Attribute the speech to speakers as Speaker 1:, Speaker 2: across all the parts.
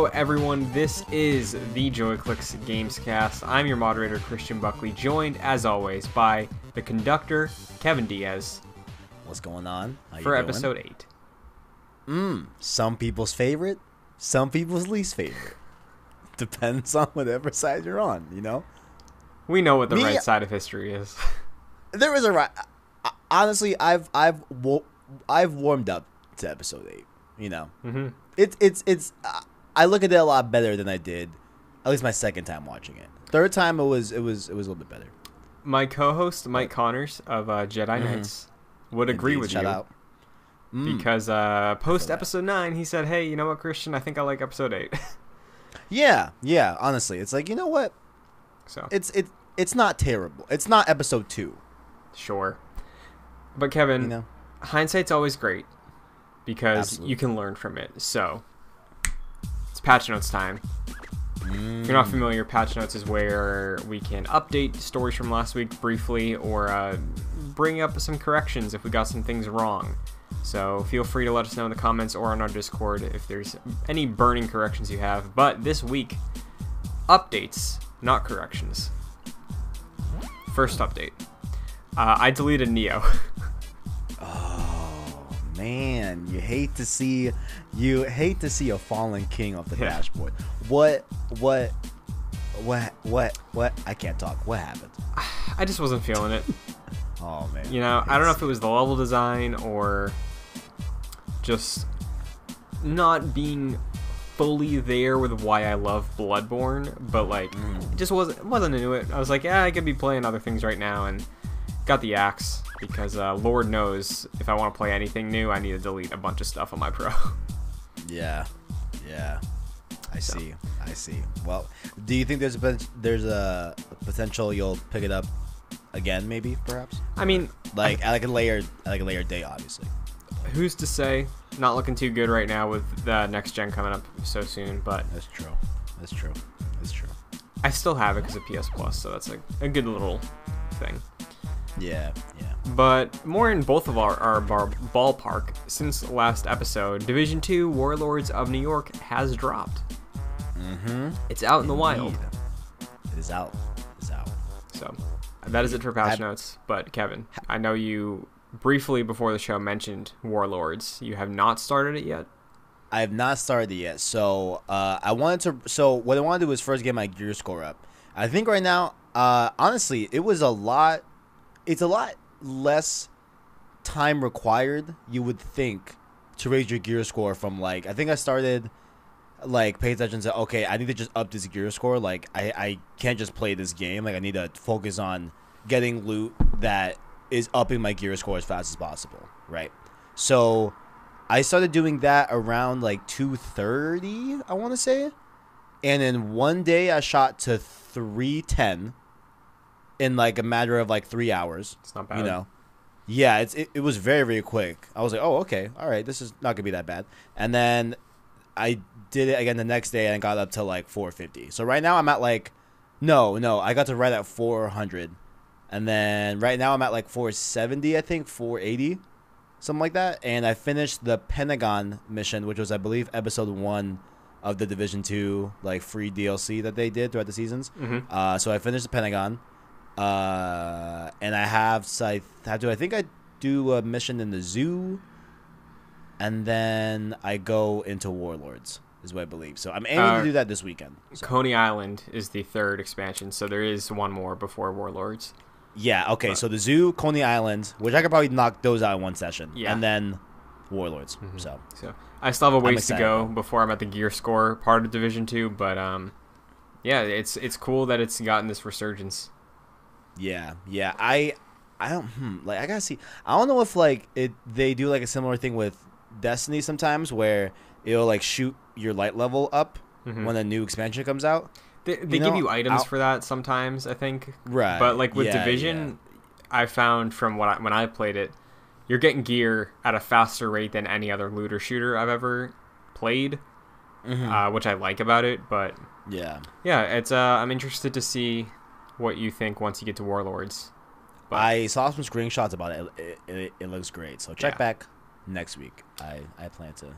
Speaker 1: Hello, everyone. This is the JoyClicks Gamescast. I'm your moderator, Christian Buckley, joined as always by the conductor, Kevin Diaz,
Speaker 2: What's going on? How you
Speaker 1: for
Speaker 2: doing?
Speaker 1: episode eight.
Speaker 2: Mm, some people's favorite, some people's least favorite. Depends on whatever side you're on, you know?
Speaker 1: We know what the
Speaker 2: Me-
Speaker 1: right side of history is.
Speaker 2: There is a right. Honestly, I've I've I've warmed up to episode eight. You know,
Speaker 1: Mm-hmm
Speaker 2: it's it's it's. Uh, I look at it a lot better than I did, at least my second time watching it. Third time it was it was it was a little bit better.
Speaker 1: My co-host Mike Connors of uh, Jedi Knights would agree
Speaker 2: Indeed,
Speaker 1: with
Speaker 2: shout
Speaker 1: you
Speaker 2: out. Mm.
Speaker 1: because uh, post episode nine, he said, "Hey, you know what, Christian? I think I like episode eight.
Speaker 2: Yeah, yeah. Honestly, it's like you know what?
Speaker 1: so
Speaker 2: It's it it's not terrible. It's not episode two.
Speaker 1: sure, but Kevin,
Speaker 2: You know.
Speaker 1: hindsight's always great because
Speaker 2: Absolutely.
Speaker 1: you can learn from it. So it's patch notes time. If you're
Speaker 2: Mm.
Speaker 1: not familiar, patch notes is where we can update stories from last week briefly or uh, bring up some corrections if we got some things wrong. So feel free to let us know in the comments or on our Discord if there's any burning corrections you have. But this week, updates, not corrections. First update. Uh, I deleted Neo.
Speaker 2: Oh man, you hate to see you hate to see a fallen king off the
Speaker 1: Yeah.
Speaker 2: dashboard. What what what what what I can't talk. What happened?
Speaker 1: I just wasn't feeling it.
Speaker 2: Oh man.
Speaker 1: You know, I don't know if it was the level design or just not being fully there with why I love Bloodborne, but like it just wasn't wasn't into it. I was like, yeah, I could be playing other things right now, and got the axe because uh, Lord knows if I want to play anything new, I need to delete a bunch of stuff on my pro.
Speaker 2: Yeah. Yeah. I see. I see. Well, do you think there's a there's a potential you'll pick it up again maybe perhaps?
Speaker 1: I mean,
Speaker 2: Like at like a layer like a layer day obviously.
Speaker 1: who's to say? Not looking too good right now with the next gen coming up so soon, but
Speaker 2: That's true. That's true. That's true.
Speaker 1: I still have it because of PS Plus, so that's a, a good little thing.
Speaker 2: Yeah. Yeah.
Speaker 1: But more in both of our, our bar, ballpark, since last episode, Division 2 Warlords of New York has dropped.
Speaker 2: Mhm.
Speaker 1: It's out in the wild.
Speaker 2: It is out. It is out.
Speaker 1: So that is it for patch
Speaker 2: Have-
Speaker 1: notes. But Kevin, I know you briefly before the show mentioned Warlords. You have not started it yet.
Speaker 2: I have not started it yet. So uh, I wanted to. So what I want to do is first get my gear score up. I think right now, uh, honestly, it was a lot. It's a lot less time required. You would think to raise your gear score from like I think I started like pay attention to okay I need to just up this gear score. Like I I can't just play this game. Like I need to focus on getting loot that is upping my gear score as fast as possible. Right. So I started doing that around like 2:30, I want to say. And then one day I shot to 310 in like a matter of like 3 hours,
Speaker 1: It's not bad.
Speaker 2: you know. Yeah, it's it, it was very very quick. I was like, "Oh, okay. All right, this is not going to be that bad." And then I did it again the next day and got up to like 450. So right now I'm at like no, no, I got to right at 400. And then right now I'm at like 470, I think, 480 something like that. And I finished the Pentagon mission, which was, I believe, episode one of the Division Two like free DLC that they did throughout the seasons.
Speaker 1: Mhm.
Speaker 2: Uh, so I finished the Pentagon, uh, and I have so I have to. I think I do a mission in the zoo, and then I go into Warlords. Is what I believe. So I'm aiming
Speaker 1: Uh,
Speaker 2: to do that this weekend. So-
Speaker 1: Coney Island is the third expansion, so there is one more before Warlords.
Speaker 2: yeah. Okay.
Speaker 1: but-
Speaker 2: So the zoo, Coney Island, which I could probably knock those out in one session.
Speaker 1: Yeah.
Speaker 2: And then Warlords. So
Speaker 1: So I still have a ways to go before I'm at the gear score part of Division Two, but um, yeah, it's it's cool that it's gotten this resurgence.
Speaker 2: Yeah, yeah. I, I don't hmm, like. I gotta see. I don't know if like it. They do like a similar thing with Destiny sometimes, where it'll like shoot your light level up
Speaker 1: Mhm.
Speaker 2: when a new expansion comes out.
Speaker 1: They, they
Speaker 2: You
Speaker 1: give you items
Speaker 2: I'll-
Speaker 1: for that sometimes, I think.
Speaker 2: Right.
Speaker 1: But like with
Speaker 2: yeah,
Speaker 1: Division, I found from what I, when I played it, you're getting gear at a faster rate than any other looter shooter I've ever played,
Speaker 2: yeah. Mhm.
Speaker 1: uh, which I like about it. But
Speaker 2: yeah.
Speaker 1: yeah, it's uh, I'm interested to see what you think once you get to Warlords. But
Speaker 2: I saw some screenshots about it. It, it, it looks great. So check
Speaker 1: Yeah.
Speaker 2: back next week. I I plan to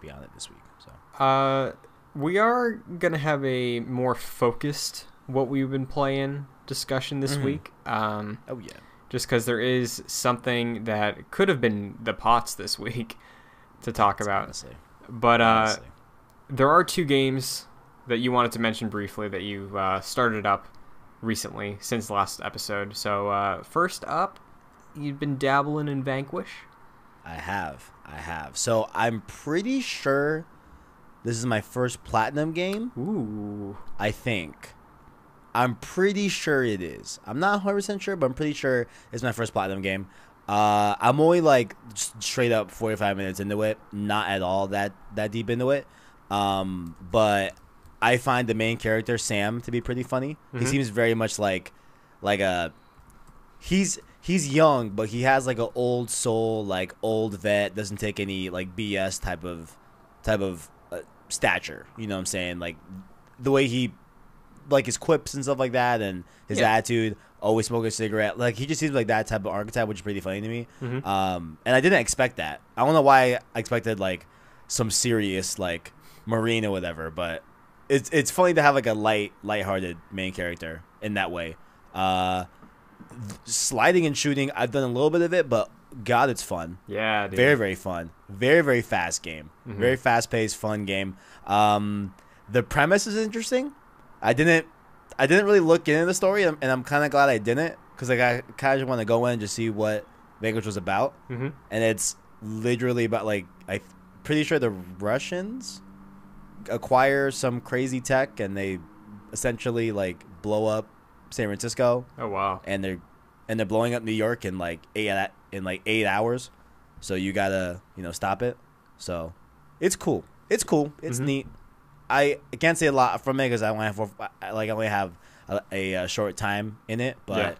Speaker 2: be on it this week. So
Speaker 1: Uh, we are gonna have a more focused what we've been playing discussion this
Speaker 2: Mhm.
Speaker 1: week. Um,
Speaker 2: Oh yeah.
Speaker 1: just because there is something that could have been the pots this week to talk about.
Speaker 2: Honestly.
Speaker 1: But uh,
Speaker 2: honestly.
Speaker 1: there are two games that you wanted to mention briefly that you uh, started up recently since the last episode. So uh, first up, you've been dabbling in Vanquish.
Speaker 2: I have. I have. So I'm pretty sure this is my first platinum game.
Speaker 1: Ooh,
Speaker 2: I think. I'm pretty sure it is. I'm not 100% sure, but I'm pretty sure it's my first platinum game. Uh, I'm only like straight up 45 minutes into it, not at all that that deep into it. Um, but I find the main character Sam to be pretty funny. He
Speaker 1: Mhm.
Speaker 2: seems very much like like a he's he's young, but he has like an old soul, like old vet, doesn't take any like BS type of type of uh, stature. You know what I'm saying? Like the way he like his quips and stuff like that, and his
Speaker 1: Yeah.
Speaker 2: attitude. Always smoking a cigarette. Like he just seems like that type of archetype, which is pretty funny to me.
Speaker 1: Mhm.
Speaker 2: Um, and I didn't expect that. I don't know why I expected like some serious like marine or whatever, but it's it's funny to have like a light, lighthearted main character in that way. Uh, sliding and shooting, I've done a little bit of it, but God, it's fun.
Speaker 1: yeah, dude.
Speaker 2: Very, very fun. Very, very fast game.
Speaker 1: Mhm.
Speaker 2: Very fast paced, fun game. Um, the premise is interesting. I didn't, I didn't really look into the story, and and I'm kind of glad I didn't, because like I kind of want to go in and just see what Vanquish was about,
Speaker 1: Mhm.
Speaker 2: and it's literally about like I'm pretty sure the Russians acquire some crazy tech, and they essentially like blow up San Francisco
Speaker 1: Oh wow.
Speaker 2: and they're and they're blowing up New York in like eight in like eight hours. So you gotta you know stop it. So it's cool. It's cool. It's
Speaker 1: Mhm.
Speaker 2: neat. I, can't say a lot from it because I only have four, like I only have a, a, uh short time in it. But
Speaker 1: Yeah.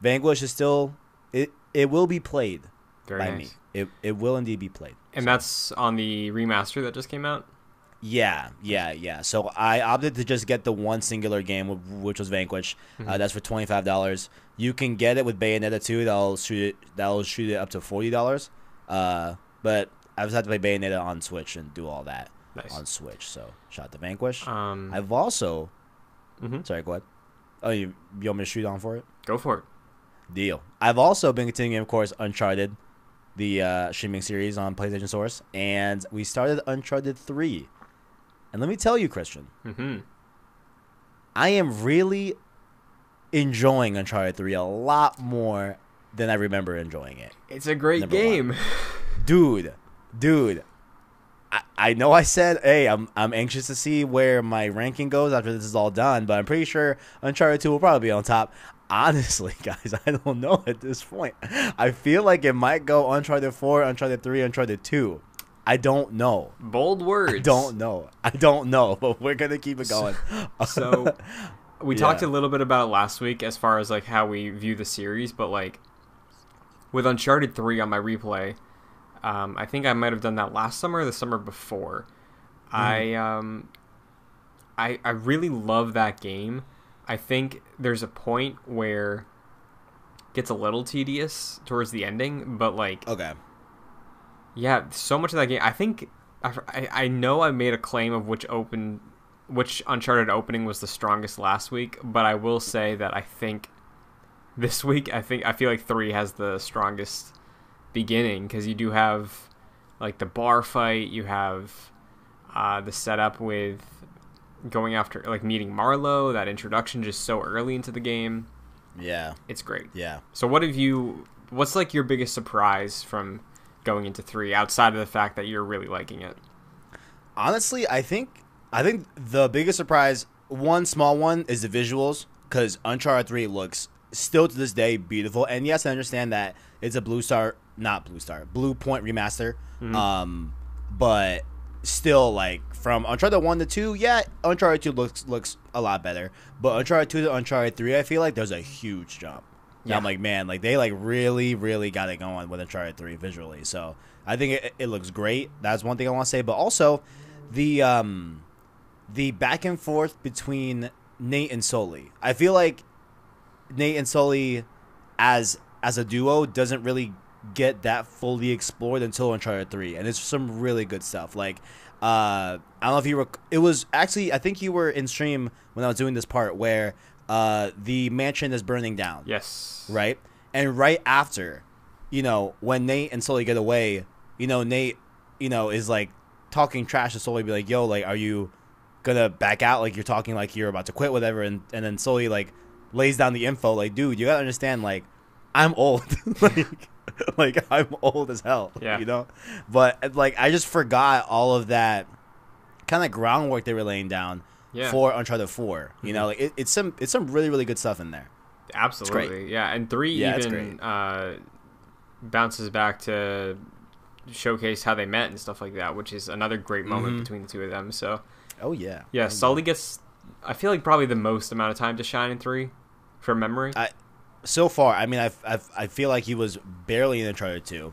Speaker 2: Vanquish is still it. It will be played
Speaker 1: Very
Speaker 2: by
Speaker 1: nice.
Speaker 2: me. It it will indeed be played.
Speaker 1: And that's on the remaster that just came out.
Speaker 2: Yeah, yeah, yeah. So I opted to just get the one singular game, which was Vanquish. Uh,
Speaker 1: Mhm.
Speaker 2: that's for twenty five dollars. You can get it with Bayonetta two. That'll shoot it. That'll shoot it up to forty dollars. Uh, but I just had to play Bayonetta on Switch and do all that
Speaker 1: Nice.
Speaker 2: on Switch. So shout out to Vanquish.
Speaker 1: Um,
Speaker 2: I've also
Speaker 1: mhm.
Speaker 2: sorry, go ahead. Oh, you, you want me to shoot on for it?
Speaker 1: Go for it.
Speaker 2: Deal. I've also been continuing, of course, Uncharted, the uh, streaming series on PlayStation Source, and we started Uncharted three. And let me tell you, Christian,
Speaker 1: hmm
Speaker 2: I am really enjoying Uncharted 3 a lot more than I remember enjoying it.
Speaker 1: It's a great
Speaker 2: Number one.
Speaker 1: game.
Speaker 2: Dude, dude. I, I know I said, hey, I'm I'm anxious to see where my ranking goes after this is all done, but I'm pretty sure Uncharted 2 will probably be on top. Honestly, guys, I don't know at this point. I feel like it might go Uncharted 4, Uncharted 3, Uncharted 2. I don't know.
Speaker 1: Bold words.
Speaker 2: I don't know. I don't know, but we're going to keep it going.
Speaker 1: So we
Speaker 2: Yeah.
Speaker 1: talked a little bit about last week as far as like how we view the series, but like with Uncharted 3 on my replay, um, I think I might have done that last summer or the summer before. I um I I really love that game. I think there's a point where it gets a little tedious towards the ending, but like
Speaker 2: okay.
Speaker 1: Yeah, so much of that game. I think I, I know I made a claim of which open, which Uncharted opening was the strongest last week, but I will say that I think this week I think I feel like three has the strongest beginning because you do have like the bar fight, you have uh, the setup with going after like meeting Marlowe, that introduction just so early into the game.
Speaker 2: Yeah.
Speaker 1: It's great.
Speaker 2: Yeah.
Speaker 1: So what have you what's like your biggest surprise from going into 3 outside of the fact that you're really liking it?
Speaker 2: honestly, I think I think the biggest surprise, one small one, is the visuals because Uncharted Three looks still to this day beautiful. And yes, I understand that it's a Blue Star, not Blue Star, Blue Point remaster. Um, but still, like from Uncharted One to Two, yeah, Uncharted Two looks looks a lot better. But Uncharted Two to Uncharted Three, I feel like there's a huge jump. Yeah. I'm like, man, like they like really, really got it going with Uncharted Three visually. So I think it, it looks great. That's one thing I want to say. But also, the um, the back and forth between Nate and Sully. I feel like Nate and Sully, as as a duo, doesn't really get that fully explored until Uncharted Three, and it's some really good stuff. Like Uh, I don't know if you were. It was actually I think you were in stream when I was doing this part where uh the mansion is burning down.
Speaker 1: Yes.
Speaker 2: Right, and right after, you know, when Nate and Sully get away, you know, Nate, you know, is like talking trash to Sully, be like, "Yo, like, are you gonna back out? Like, you're talking like you're about to quit, whatever." And and then Sully like lays down the info, like, "Dude, you gotta understand, like, I'm old, like." like I'm old as hell,
Speaker 1: Yeah.
Speaker 2: you know. But like I just forgot all of that kind of groundwork they were laying down
Speaker 1: Yeah.
Speaker 2: for Uncharted 4 You
Speaker 1: Mhm.
Speaker 2: know, like it, it's some it's some really really good stuff in there.
Speaker 1: Absolutely. Yeah, and three
Speaker 2: Yeah,
Speaker 1: even uh, bounces back to showcase how they met and stuff like that, which is another great moment
Speaker 2: Mhm.
Speaker 1: between the two of them. So
Speaker 2: Oh yeah,
Speaker 1: yeah,
Speaker 2: Oh,
Speaker 1: Sully gets I feel like probably the most amount of time to shine in three, from memory.
Speaker 2: I- So far, I mean, I I I feel like he was barely in Uncharted 2.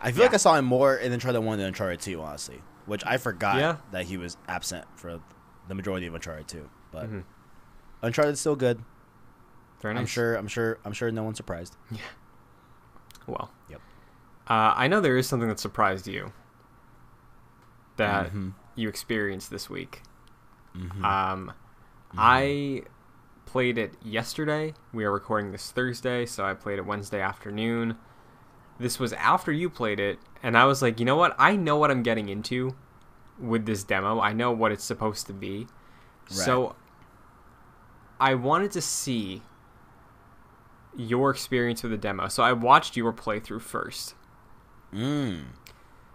Speaker 2: I feel like I saw him more in Uncharted 1 than Uncharted 2, honestly. Which I forgot
Speaker 1: Yeah.
Speaker 2: that he was absent for the majority of Uncharted too. But
Speaker 1: Mhm.
Speaker 2: Uncharted's still good.
Speaker 1: Very nice.
Speaker 2: I'm sure. I'm sure. I'm sure no one's surprised. Yeah.
Speaker 1: Well.
Speaker 2: Yep.
Speaker 1: Uh, I know there is something that surprised you that
Speaker 2: Mhm.
Speaker 1: you experienced this week.
Speaker 2: Mhm.
Speaker 1: Um, I played it yesterday. We are recording this Thursday, so I played it Wednesday afternoon. This was after you played it, and I was like, you know what? I know what I'm getting into with this demo. I know what it's supposed to be. So I wanted to see your experience with the demo. So I watched your playthrough first.
Speaker 2: Mm.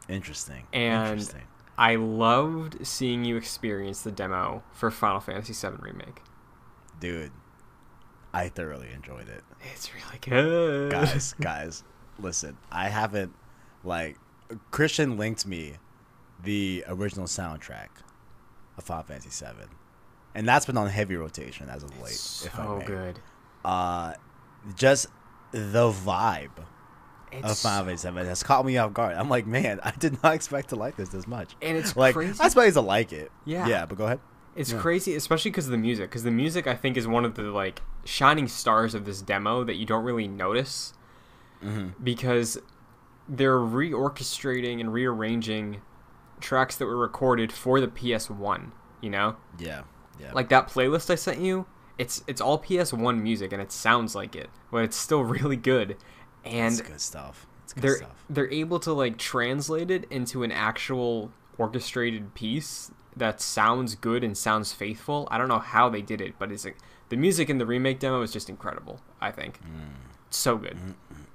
Speaker 2: Interesting.
Speaker 1: And-
Speaker 2: Interesting.
Speaker 1: I loved seeing you experience the demo for Final Fantasy VII Remake.
Speaker 2: Dude, I thoroughly enjoyed it.
Speaker 1: It's really good.
Speaker 2: guys, guys, listen. I haven't like Christian linked me the original soundtrack of Final Fantasy VII, and that's been on heavy rotation as of late.
Speaker 1: It's
Speaker 2: if I
Speaker 1: so
Speaker 2: may.
Speaker 1: good.
Speaker 2: Uh, just the vibe of
Speaker 1: It's
Speaker 2: Final Fantasy VII has caught me off guard. I'm like, man, I did not expect to like this this much.
Speaker 1: and it's
Speaker 2: Like,
Speaker 1: crazy.
Speaker 2: I expected to like it.
Speaker 1: Yeah.
Speaker 2: yeah, but go ahead.
Speaker 1: It's
Speaker 2: Yeah.
Speaker 1: crazy, especially because of the music. Because the music, I think, is one of the like shining stars of this demo that you don't really notice
Speaker 2: Mm-hmm.
Speaker 1: because they're reorchestrating and rearranging tracks that were recorded for the PS1. You know,
Speaker 2: Yeah, yeah.
Speaker 1: like that playlist I sent you. It's it's all PS1 music and it sounds like it, but it's still really good. And
Speaker 2: it's good stuff. It's good
Speaker 1: they're
Speaker 2: stuff.
Speaker 1: they're able to like translate it into an actual orchestrated piece that sounds good and sounds faithful. I don't know how they did it, but it's like the music in the remake demo is just incredible. I think
Speaker 2: Mm.
Speaker 1: so good.
Speaker 2: Mm, mm,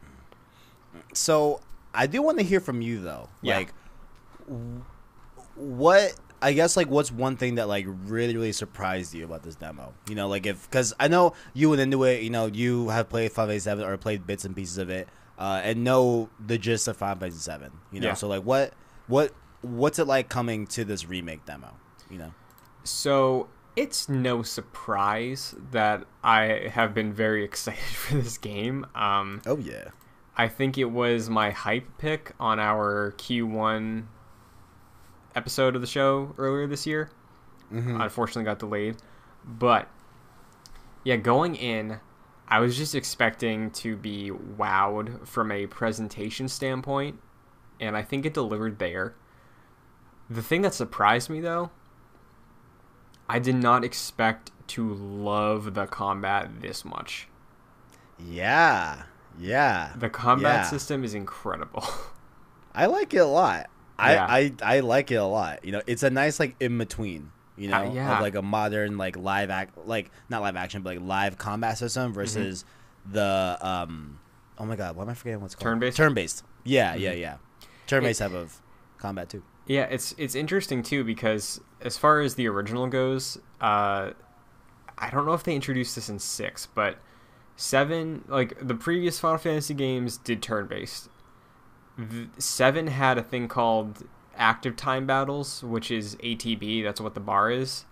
Speaker 2: mm, so I do want to hear from you though.
Speaker 1: Yeah.
Speaker 2: Like, w- what I guess like what's one thing that like really really surprised you about this demo? You know, like if because I know you went into it. You know, you have played Five Eight Seven or played bits and pieces of it, uh, and know the gist of Five Eight Seven. You know,
Speaker 1: Yeah.
Speaker 2: so like what what what's it like coming to this remake demo? You know.
Speaker 1: So it's no surprise that I have been very excited for this game. Um,
Speaker 2: Oh yeah.
Speaker 1: I think it was my hype pick on our Q1 episode of the show earlier this year.
Speaker 2: Mm-hmm.
Speaker 1: Unfortunately, got delayed. But yeah, going in, I was just expecting to be wowed from a presentation standpoint, and I think it delivered there. The thing that surprised me though, I did not expect to love the combat this much.
Speaker 2: Yeah. Yeah.
Speaker 1: The combat
Speaker 2: Yeah.
Speaker 1: system is incredible.
Speaker 2: I like it a lot.
Speaker 1: Yeah.
Speaker 2: I, I I like it a lot. You know, it's a nice like in between. You know,
Speaker 1: Uh, yeah.
Speaker 2: of like a modern like live act like not live action but like live combat system versus the um oh my god, why am I forgetting what's called?
Speaker 1: Turn-based?
Speaker 2: Turn based. Yeah, yeah,
Speaker 1: Mhm.
Speaker 2: yeah. Turn based type of combat too.
Speaker 1: Yeah, it's it's interesting too because as far as the original goes, uh, I don't know if they introduced this in six, but seven, like the previous Final Fantasy games, did turn based. Seven had a thing called active time battles, which is ATB. That's what the bar is.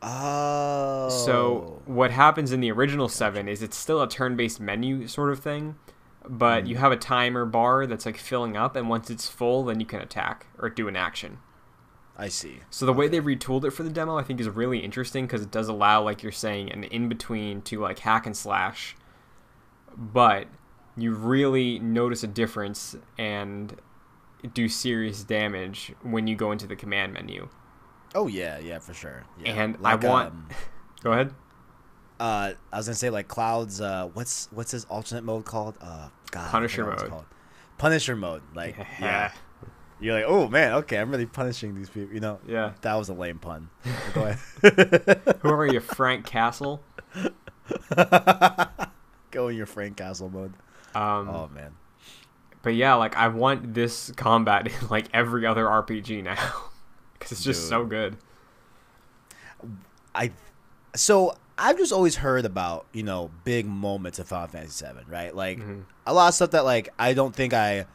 Speaker 2: Oh.
Speaker 1: So what happens in the original seven is it's still a turn-based menu sort of thing, but you hmm. have a timer bar that's like filling up, and once it's full, then you can attack or do an action.
Speaker 2: I see.
Speaker 1: So the way they retooled it for the demo, I think, is really interesting because it does allow, like you're saying, an in between to like hack and slash, but you really notice a difference, and do serious damage when you go into the command menu.
Speaker 2: Oh yeah, yeah, for sure. Yeah.
Speaker 1: And I want-
Speaker 2: um,
Speaker 1: Go ahead.
Speaker 2: uh, I was gonna say like Cloud's. Uh, what's what's his alternate mode called? Uh, God,
Speaker 1: Punisher
Speaker 2: forgot what it's
Speaker 1: mode.
Speaker 2: Punisher mode. Like, yeah. You're like, oh man, okay, I'm really punishing these people. You know,
Speaker 1: Yeah.
Speaker 2: that was a lame pun. Go ahead.
Speaker 1: Who are you, Frank Castle?
Speaker 2: Go in your Frank Castle mode.
Speaker 1: Um,
Speaker 2: Oh man.
Speaker 1: But yeah, like I want this combat in like every other RPG now, because it's just so good.
Speaker 2: I so I've just always heard about you know big moments of Final Fantasy VII, right? Like
Speaker 1: Mhm.
Speaker 2: a lot of stuff that like I don't think I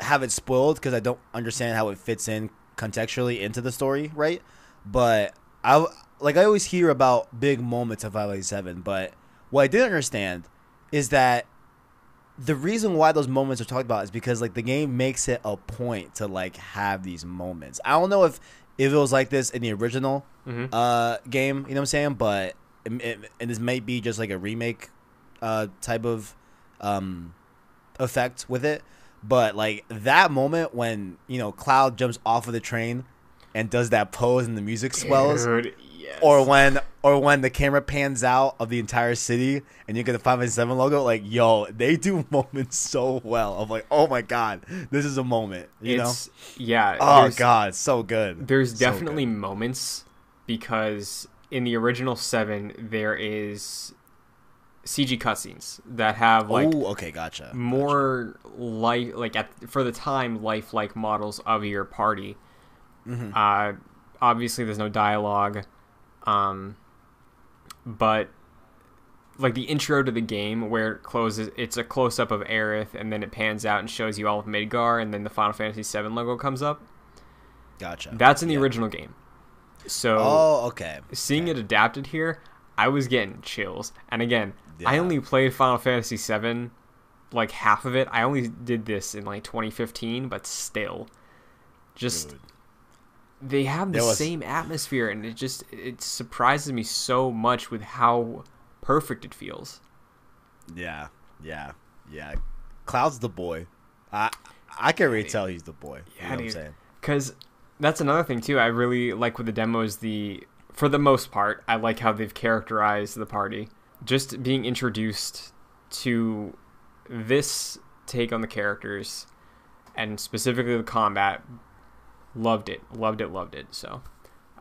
Speaker 2: have it spoiled because I don't understand how it fits in contextually into the story, right? But I like I always hear about big moments of Final Fantasy VII, but what I didn't understand is that the reason why those moments are talked about is because like the game makes it a point to like have these moments. I don't know if if it was like this in the original
Speaker 1: Mhm.
Speaker 2: uh game, you know what I'm saying? But it, it, and this might be just like a remake uh type of um effect with it. But like that moment when you know Cloud jumps off of the train and does that pose and the music swells,
Speaker 1: Dude, yes.
Speaker 2: or when or when the camera pans out of the entire city and you get the 507 logo like yo they do moments so well of like oh my god this is a moment you
Speaker 1: it's yeah.
Speaker 2: oh god so good
Speaker 1: There's
Speaker 2: So
Speaker 1: definitely
Speaker 2: good.
Speaker 1: moments because in the original seven there is CG cutscenes that have like
Speaker 2: oh okay gotcha
Speaker 1: more life like at for the time lifelike models of your party
Speaker 2: Mhm.
Speaker 1: uh obviously there's no dialogue um but like the intro to the game where it closes it's a close-up of Aerith and then it pans out and shows you all of Midgar and then the Final Fantasy VII logo comes up
Speaker 2: gotcha
Speaker 1: that's in the
Speaker 2: Yeah.
Speaker 1: original game so
Speaker 2: oh okay
Speaker 1: seeing it adapted here, I was getting chills. And again, I only played Final Fantasy VII, like half of it. I only did this in like 2015, but still, just
Speaker 2: Dude.
Speaker 1: They have the
Speaker 2: was-
Speaker 1: same atmosphere, and it just it surprises me so much with how perfect it feels.
Speaker 2: yeah yeah yeah Cloud's the boy I I can really tell he's the boy you know what I'm saying
Speaker 1: Because that's another thing too. I really like with the demos. The for the most part, I like how they've characterized the party. Just being introduced to this take on the characters, and specifically the combat. Loved it, loved it, loved it. So,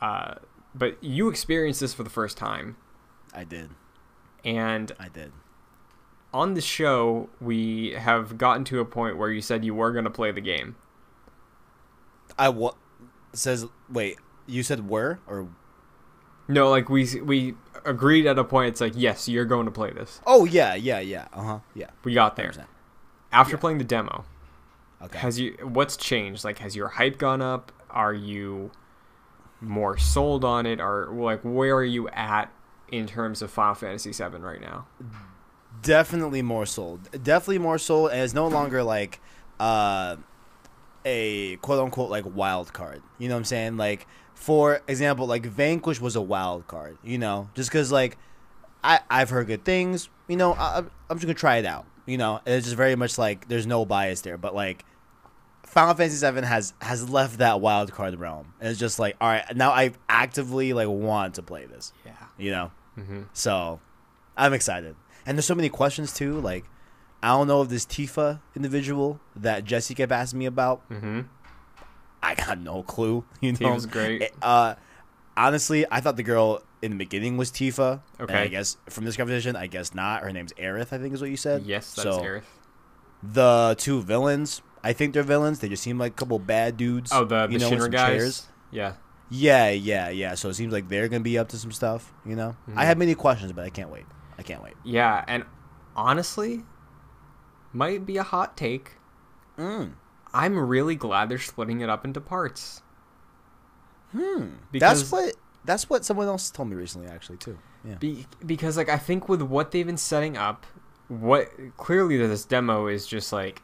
Speaker 1: uh, but you experienced this for the first time,
Speaker 2: I did
Speaker 1: and
Speaker 2: I did
Speaker 1: on the show we have gotten to a point where you said you were going to play the game.
Speaker 2: I what says wait you said were or
Speaker 1: No, like we we agreed at a point. It's like yes, you're going to play this.
Speaker 2: oh yeah yeah yeah uh huh yeah
Speaker 1: We got there
Speaker 2: 100%.
Speaker 1: after
Speaker 2: Yeah.
Speaker 1: playing the demo.
Speaker 2: Okay
Speaker 1: Has you what's changed? Like, has your hype gone up? Are you more sold on it? Or like, where are you at in terms of Final Fantasy VII right now?
Speaker 2: definitely more sold definitely more sold and it's no longer like uh a quote unquote like wild card you know what i'm saying like for example like vanquish was a wild card you know just because like i i've heard good things you know I, i'm just gonna try it out you know it's just very much like there's no bias there but like Final Fantasy VII has has left that wild card realm, and it's just like, all right, now I actively like want to play this,
Speaker 1: Yeah.
Speaker 2: you know.
Speaker 1: Mm-hmm.
Speaker 2: So I'm excited. And there's so many questions too. Like, I don't know if this Tifa individual that Jesse kept asking me about.
Speaker 1: Mm-hmm.
Speaker 2: I got no clue. You know,
Speaker 1: Tifa's great.
Speaker 2: It- Uh, honestly, I thought the girl in the beginning was Tifa.
Speaker 1: Okay.
Speaker 2: I guess from this conversation, I guess not. Her name's Aerith. I think is what you said.
Speaker 1: Yes, that's
Speaker 2: so
Speaker 1: Aerith.
Speaker 2: the two villains. I think they're villains. They just seem like a couple bad dudes.
Speaker 1: Oh, the the
Speaker 2: you know,
Speaker 1: Shinra guys.
Speaker 2: chairs.
Speaker 1: Yeah.
Speaker 2: Yeah, yeah, yeah. So it seems like they're gonna be up to some stuff. You know,
Speaker 1: Mhm.
Speaker 2: I have many questions, but I can't wait. I can't wait.
Speaker 1: Yeah, and honestly, might be a hot take.
Speaker 2: Mm.
Speaker 1: I'm really glad they're splitting it up into parts.
Speaker 2: Hmm.
Speaker 1: Because-
Speaker 2: that's what that's what someone else told me recently, actually, too. Yeah.
Speaker 1: Be- because like I think with what they've been setting up, what clearly this demo is just like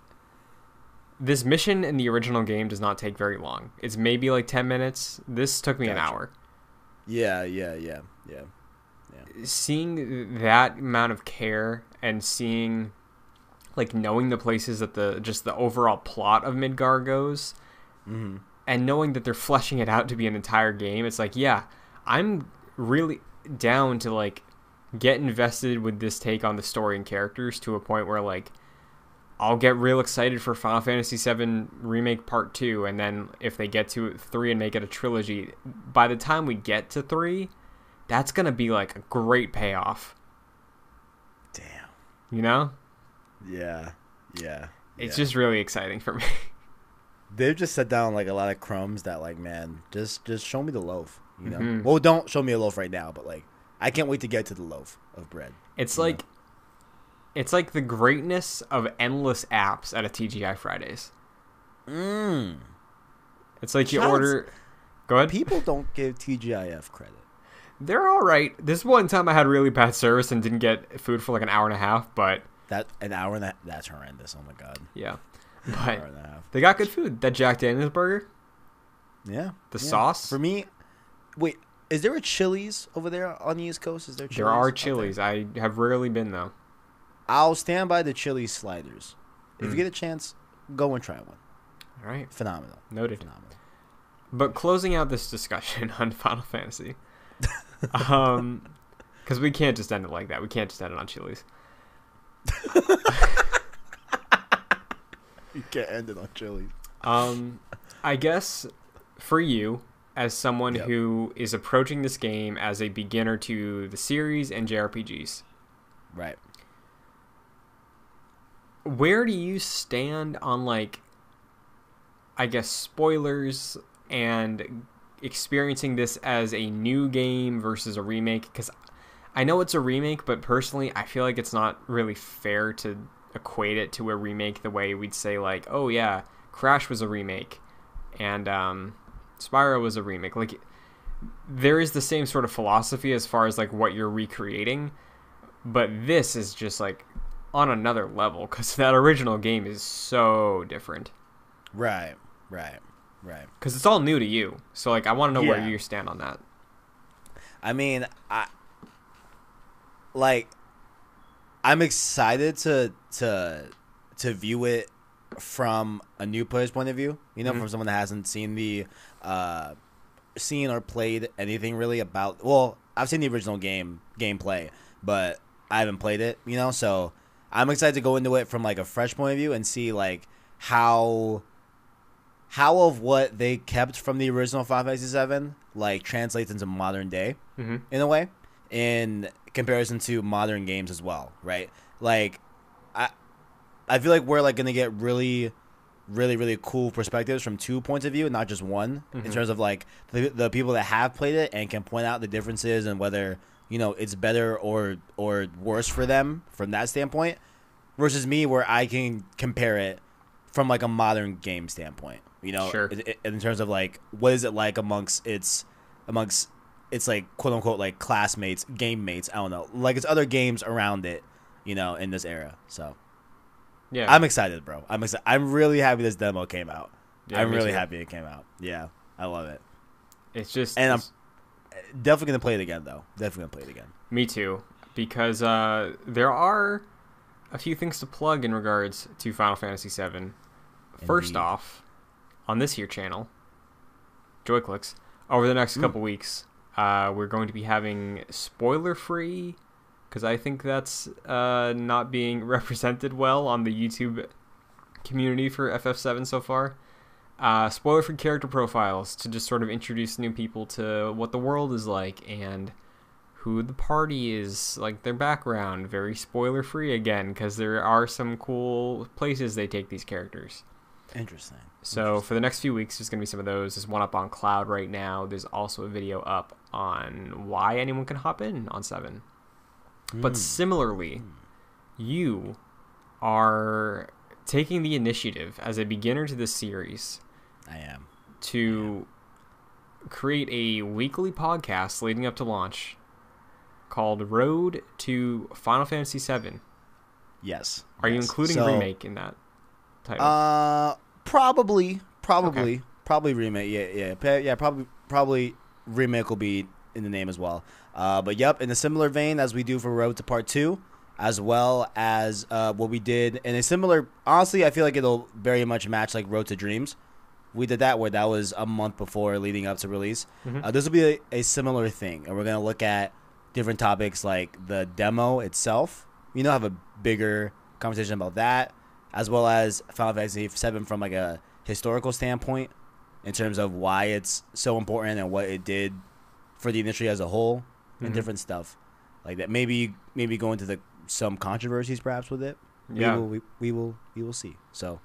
Speaker 1: this mission in the original game does not take very long. It's maybe like 10 minutes. This took me an
Speaker 2: Gotcha.
Speaker 1: hour.
Speaker 2: Yeah, yeah, yeah, yeah.
Speaker 1: Seeing that amount of care and seeing like knowing the places that the just the overall plot of Midgar goes,
Speaker 2: Mm-hmm.
Speaker 1: and knowing that they're fleshing it out to be an entire game, it's like, yeah, I'm really down to like get invested with this take on the story and characters to a point where like I'll get real excited for Final Fantasy VII Remake Part 2 and then if they get to 3 and make it a trilogy, by the time we get to 3, that's going to be like a great payoff,
Speaker 2: Damn.
Speaker 1: you know?
Speaker 2: Yeah. Yeah.
Speaker 1: It's
Speaker 2: yeah.
Speaker 1: just really exciting for me.
Speaker 2: they've just set down like a lot of crumbs that like man just just show me the loaf you know
Speaker 1: Mhm.
Speaker 2: well don't show me a loaf right now but like i can't wait to get to the loaf of bread
Speaker 1: It's like it's like the greatness of endless apps at a TGI Fridays.
Speaker 2: mm.
Speaker 1: It's like you
Speaker 2: Shots.
Speaker 1: order Go ahead.
Speaker 2: people don't give tgif credit
Speaker 1: They're all right. This one time I had really bad service and didn't get food for like an hour and a half, but
Speaker 2: that an hour and a half that's horrendous oh my god
Speaker 1: yeah.
Speaker 2: an
Speaker 1: But
Speaker 2: hour and a half
Speaker 1: they got good food. That Jack Daniels burger,
Speaker 2: yeah
Speaker 1: the
Speaker 2: yeah.
Speaker 1: sauce.
Speaker 2: for me wait is there a chili's over there on the east coast is there Chili's
Speaker 1: there are
Speaker 2: Chili's?
Speaker 1: Chilies. I have rarely been though.
Speaker 2: i'll stand by the chili sliders if
Speaker 1: Mm.
Speaker 2: you get a chance go and try one
Speaker 1: All right,
Speaker 2: phenomenal
Speaker 1: noted.
Speaker 2: phenomenal
Speaker 1: But closing out this discussion on Final Fantasy, um, because we can't just end it like that. We can't just end it on chilies.
Speaker 2: you can't end it on chili's
Speaker 1: Um, I guess for you, as someone
Speaker 2: Yep.
Speaker 1: who is approaching this game as a beginner to the series and JRPGs,
Speaker 2: right
Speaker 1: where do you stand on like, I guess spoilers and experiencing this as a new game versus a remake? Because I know it's a remake, but personally, I feel like it's not really fair to equate it to a remake the way we'd say like, oh yeah, Crash was a remake, and um, Spyro was a remake. Like, there is the same sort of philosophy as far as like what you're recreating, but this is just like on another level because that original game is so different.
Speaker 2: Right, right, right.
Speaker 1: Because it's all new to you. So like, I want to know where you stand on that.
Speaker 2: I mean, I like. I'm excited to to to view it from a new player's point of view. You know,
Speaker 1: Mhm.
Speaker 2: from someone that hasn't seen the uh, seen or played anything really about. Well, I've seen the original game gameplay, but I haven't played it. You know, so I'm excited to go into it from like a fresh point of view and see like how how of what they kept from the original Final Fantasy Seven like translates into modern day
Speaker 1: Mm-hmm.
Speaker 2: in a way in comparison to modern games as well, right? Like I I feel like we're like going to get really really really cool perspectives from two points of view, not just one in
Speaker 1: Mhm.
Speaker 2: terms of like the the people that have played it and can point out the differences and whether, you know, it's better or or worse for them from that standpoint versus me where I can compare it from like a modern game standpoint. You know,
Speaker 1: Sure.
Speaker 2: i- i- in terms of like what is it like amongst its amongst its like quote unquote like classmates, game mates. I don't know, like it's other games around it. You know, in this era. So
Speaker 1: Yeah.
Speaker 2: I'm excited, bro. I'm excited. I'm really happy this demo came out.
Speaker 1: Yeah,
Speaker 2: I'm really
Speaker 1: too.
Speaker 2: happy it came out. Yeah, I love it.
Speaker 1: It's just.
Speaker 2: And I'm- Definitely gonna play it again though. Definitely gonna play it again.
Speaker 1: Me too, because uh, there are a few things to plug in regards to Final Fantasy VII. First off, on this here channel, JoyClicks, over the next
Speaker 2: Mm.
Speaker 1: couple weeks, uh, we're going to be having spoiler-free, because I think that's uh, not being represented well on the YouTube community for FF7 so far. Uh, spoiler for character profiles to just sort of introduce new people to what the world is like and who the party is, like their background. Very spoiler free again, because there are some cool places they take these characters.
Speaker 2: Interesting.
Speaker 1: So for the next few weeks, there's gonna be some of those. There's one up on Cloud right now. There's also a video up on why anyone can hop in on Seven. But similarly, you are taking the initiative as a beginner to this series
Speaker 2: I am.
Speaker 1: to create a weekly podcast leading up to launch called Road to Final Fantasy VII.
Speaker 2: Yes.
Speaker 1: Are you including
Speaker 2: So,
Speaker 1: remake in that title?
Speaker 2: Uh, probably, probably, probably remake. Yeah, yeah, yeah. Probably, probably remake will be in the name as well. Uh, but yep, in a similar vein as we do for Road to Part Two, as well as uh, what we did in a similar. Honestly, I feel like it'll very much match like Road to Dreams. We did that where that was a month before leading up to release.
Speaker 1: Mhm.
Speaker 2: Uh, this will be a, a similar thing, and we're gonna look at different topics like the demo itself. You know, have a bigger conversation about that, as well as Final Fantasy VII from like a historical standpoint, in terms of why it's so important and what it did for the industry as a whole, and
Speaker 1: Mhm.
Speaker 2: different stuff like that. Maybe maybe go into the some controversies perhaps with it.
Speaker 1: Yeah.
Speaker 2: We will, we, we will we will see. So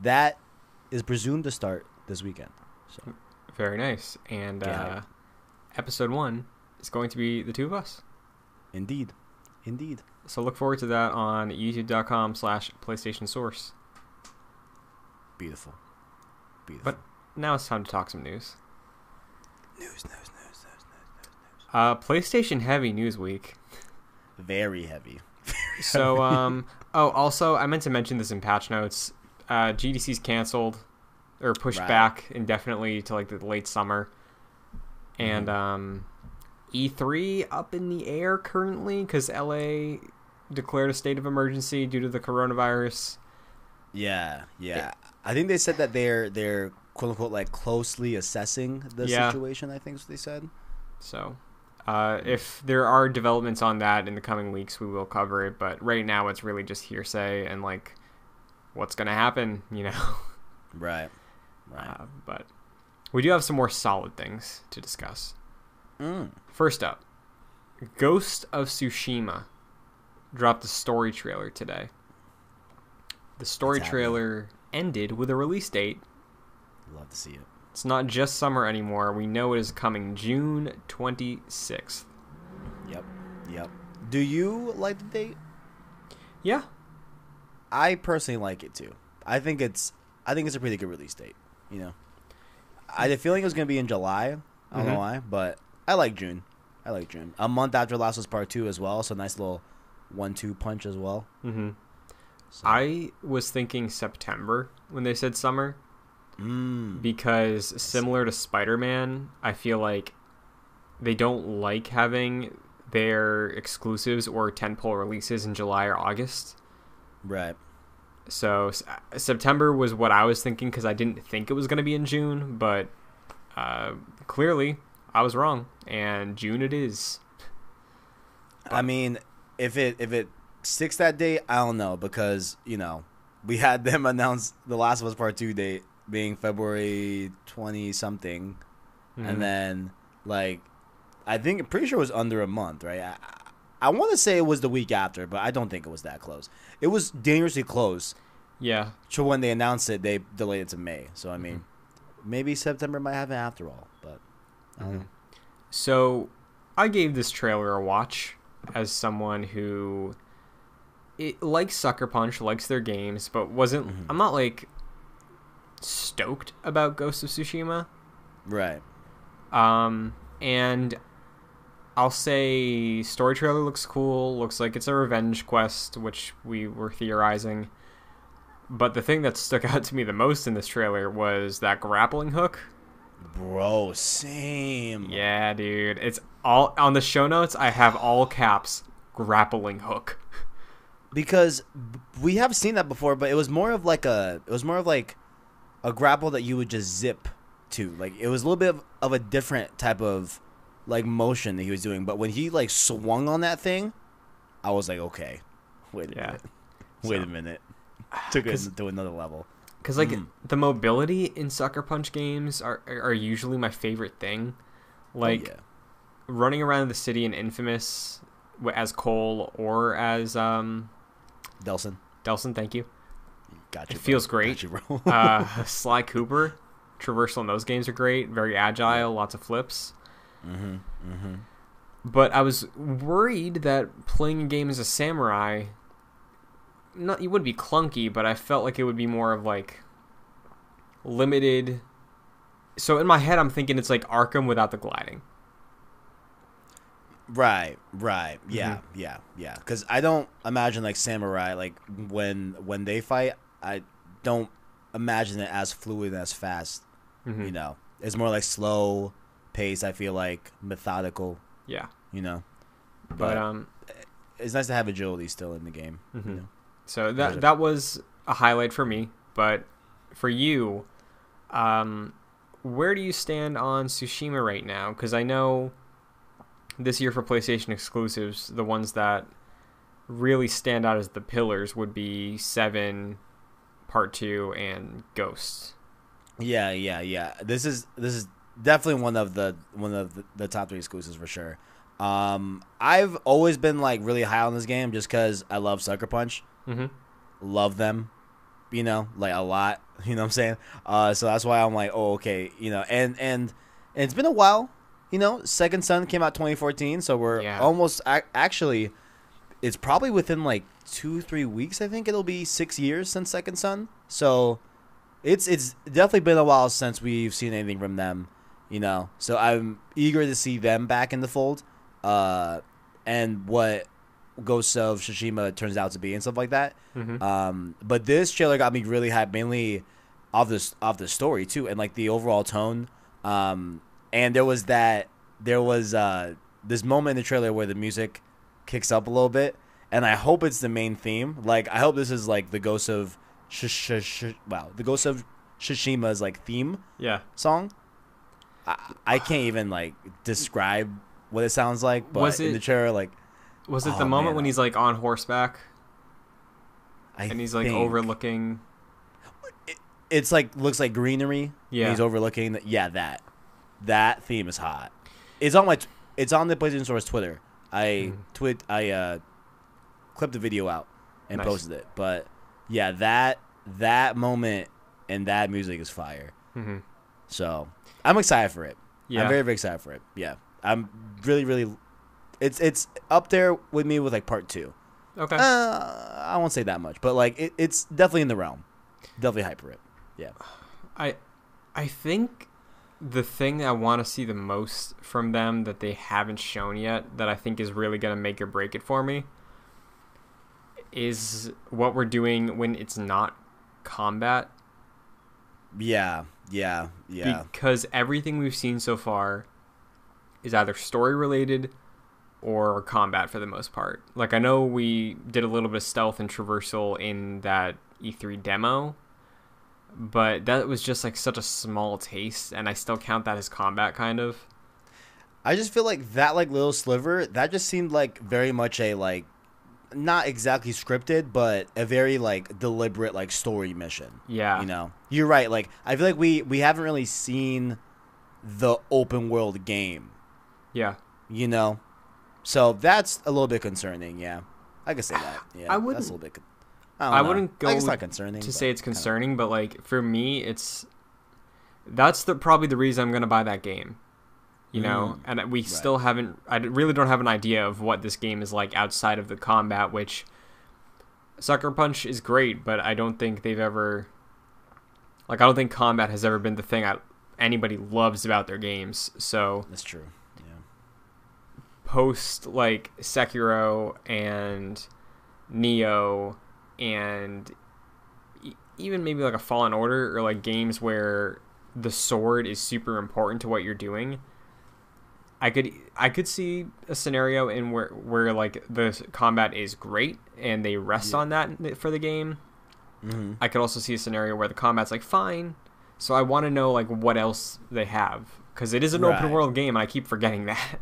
Speaker 2: that is presumed to start this weekend. So
Speaker 1: Very nice. And
Speaker 2: Get
Speaker 1: uh, episode one is going to be the two of us.
Speaker 2: indeed, indeed.
Speaker 1: So look forward to that on youtube.com slash PlayStation Source.
Speaker 2: Beautiful. Beautiful.
Speaker 1: But now it's time to talk some news,
Speaker 2: news, news, news.
Speaker 1: Uh, PlayStation heavy news week.
Speaker 2: Very heavy.
Speaker 1: So, um, oh, also, I meant to mention this in patch notes. Uh, GDC's canceled or pushed
Speaker 2: Right.
Speaker 1: back indefinitely to like the late summer, and
Speaker 2: Mhm.
Speaker 1: um, E3 up in the air currently because LA declared a state of emergency due to the coronavirus.
Speaker 2: Yeah, yeah. I think they said that they're they're quote unquote like closely assessing the
Speaker 1: Yeah.
Speaker 2: situation. I think is what they said.
Speaker 1: So, uh, if there are developments on that in the coming weeks, we will cover it. But right now, it's really just hearsay and like what's gonna happen, you know.
Speaker 2: Right. Right.
Speaker 1: Uh, but we do have some more solid things to discuss.
Speaker 2: Mm.
Speaker 1: First up, Ghost of Tsushima dropped a story trailer today. The story trailer ended with a release date.
Speaker 2: Love to see it.
Speaker 1: It's not just summer anymore. We know it is coming June 26th.
Speaker 2: Yep. Yep. Do you like the date?
Speaker 1: Yeah.
Speaker 2: I personally like it too. I think it's I think it's a pretty good release date. You know, I had a feeling it was gonna be in July. I don't
Speaker 1: Mhm.
Speaker 2: know why, but I like June. I like June. A month after Last of Us Part Two as well, so nice little one-two punch as well.
Speaker 1: hmm
Speaker 2: So,
Speaker 1: I was thinking September when they said summer
Speaker 2: mm,
Speaker 1: because similar to Spider-Man, I feel like they don't like having their exclusives or tentpole releases in July or August.
Speaker 2: right.
Speaker 1: So s- September was what I was thinking because I didn't think it was going to be in June, but uh, clearly I was wrong, and June it is.
Speaker 2: I mean, if it if it sticks that date, I don't know because you know we had them announce the Last of Us Part Two date being February twenty something,
Speaker 1: Mhm.
Speaker 2: and then like I think pretty sure it was under a month, right? I, I want to say it was the week after, but I don't think it was that close. It was dangerously close.
Speaker 1: yeah,
Speaker 2: So when they announced it, they delayed it to May. So I mean,
Speaker 1: Mm-hmm.
Speaker 2: maybe September might happen after all, but I don't know.
Speaker 1: So I gave this trailer a watch as someone who it likes Sucker Punch, likes their games, but wasn't.
Speaker 2: Mhm.
Speaker 1: I'm not like stoked about Ghost of Tsushima.
Speaker 2: right.
Speaker 1: Um, and I'll say story trailer looks cool. Looks like it's a revenge quest, which we were theorizing. But the thing that stuck out to me the most in this trailer was that grappling hook.
Speaker 2: Bro, same.
Speaker 1: Yeah, dude. It's all on the show notes. I have all caps grappling hook.
Speaker 2: because we have seen that before, but it was more of like a it was more of like a grapple that you would just zip to. Like it was a little bit of, of a different type of like motion that he was doing. But when he like swung on that thing, I was like, okay, wait a
Speaker 1: Yeah.
Speaker 2: minute, wait
Speaker 1: So-
Speaker 2: a minute, took it to another level.
Speaker 1: Because like
Speaker 2: Mm.
Speaker 1: the mobility in Sucker Punch games are are usually my favorite thing. Like
Speaker 2: Oh, yeah.
Speaker 1: running around the city in Infamous as Cole or as um
Speaker 2: Delsin,
Speaker 1: Delsin, thank you.
Speaker 2: Got you.
Speaker 1: It
Speaker 2: bro.
Speaker 1: feels great.
Speaker 2: bro.
Speaker 1: Uh, Sly Cooper, traversal in those games are great, very agile, lots of flips.
Speaker 2: mm-hmm, mm-hmm.
Speaker 1: But I was worried that playing a game as a samurai, not it would be clunky, but I felt like it would be more of like limited. So in my head, I'm thinking it's like Arkham without the gliding.
Speaker 2: Right, right, yeah,
Speaker 1: Mm-hmm.
Speaker 2: yeah, yeah. Because I don't imagine like samurai like when when they fight, I don't imagine it as fluid and as fast.
Speaker 1: Mhm.
Speaker 2: You know, it's more like slow pace. I feel like methodical.
Speaker 1: Yeah,
Speaker 2: You know,
Speaker 1: but
Speaker 2: But-
Speaker 1: um,
Speaker 2: it's nice to have agility still in the game. you
Speaker 1: Mhm.
Speaker 2: know?
Speaker 1: So
Speaker 2: Pleasure.
Speaker 1: that that was a highlight for me. But for you, um, where do you stand on Tsushima right now? Because I know this year for PlayStation exclusives, the ones that really stand out as the pillars would be Seven, Part Two, and Ghosts.
Speaker 2: Yeah, yeah, yeah. This is this is definitely one of the one of the, the top three exclusives for sure. Um, I've always been like really high on this game just because I love Sucker Punch,
Speaker 1: Mm-hmm.
Speaker 2: love them, you know, like a lot. You know what I'm saying? Uh, so that's why I'm like, oh, okay, you know, and and, and it's been a while. You know, Second Son came out 2014, so we're
Speaker 1: Yeah.
Speaker 2: almost ac- actually. It's probably within like two, three weeks. I think it'll be six years since Second Son. So it's it's definitely been a while since we've seen anything from them, you know. So I'm eager to see them back in the fold, uh, and what Ghosts of Tsushima turns out to be and stuff like that.
Speaker 1: Mm-hmm.
Speaker 2: Um, but this trailer got me really hyped, mainly off this off the story too, and like the overall tone. Um, and there was that there was uh this moment in the trailer where the music kicks up a little bit, and I hope it's the main theme. Like I hope this is like the Ghost of sh- sh- sh- wow the Ghost of Tsushima's like theme
Speaker 1: Yeah.
Speaker 2: song. I, I can't even like describe what it sounds like, but
Speaker 1: Was
Speaker 2: in the trailer, like
Speaker 1: Was it
Speaker 2: Oh,
Speaker 1: the moment
Speaker 2: man.
Speaker 1: when he's like on horseback
Speaker 2: I
Speaker 1: and he's like overlooking?
Speaker 2: it's like looks like greenery.
Speaker 1: Yeah.
Speaker 2: he's overlooking. The, yeah, that that theme is hot. It's on my t- it's on the PlayStation Store's Twitter. I
Speaker 1: Mhm.
Speaker 2: twit I uh clipped the video out and
Speaker 1: Nice.
Speaker 2: posted it. But yeah, that that moment and that music is fire.
Speaker 1: Mm-hmm.
Speaker 2: So I'm excited for it.
Speaker 1: Yeah.
Speaker 2: I'm very very excited for it. Yeah, I'm really really. It's it's up there with me with like part two.
Speaker 1: okay.
Speaker 2: Uh, I won't say that much, but like it, it's definitely in the realm. Definitely hyper it. Yeah.
Speaker 1: I I think the thing I want to see the most from them that they haven't shown yet that I think is really going to make or break it for me is what we're doing when it's not combat
Speaker 2: Yeah, yeah, yeah.
Speaker 1: because everything we've seen so far is either story related or combat for the most part. Like I know we did a little bit of stealth and traversal in that E3 demo, but that was just like such a small taste and I still count that as combat kind of.
Speaker 2: I just feel like that like little sliver that just seemed like very much a like not exactly scripted, but a very like deliberate like story mission.
Speaker 1: Yeah.
Speaker 2: You know, you're right. Like I feel like we we haven't really seen the open world game.
Speaker 1: Yeah.
Speaker 2: You know, so that's a little bit concerning. Yeah, I could say that. Yeah,
Speaker 1: I wouldn't-
Speaker 2: That's a little bit. I, know.
Speaker 1: wouldn't go
Speaker 2: I guess
Speaker 1: with-
Speaker 2: not concerning
Speaker 1: to
Speaker 2: but
Speaker 1: say it's concerning, but like for me, it's that's the probably the reason I'm gonna buy that game. You know,
Speaker 2: Mm,
Speaker 1: and we still haven't. I really don't have an idea of what this game is like outside of the combat. Which Sucker Punch is great, but I don't think they've ever. Like I don't think combat has ever been the thing I, anybody loves about their games. So
Speaker 2: That's true. Yeah.
Speaker 1: post like Sekiro and Nioh and even maybe like a Fallen Order or like games where the sword is super important to what you're doing. I could I could see a scenario in where where like the combat is great and they rest
Speaker 2: Yeah.
Speaker 1: on that for the game.
Speaker 2: hmm
Speaker 1: I could also see a scenario where the combat's like fine. So I want to know like what else they have because it is an open world game. And I keep forgetting that.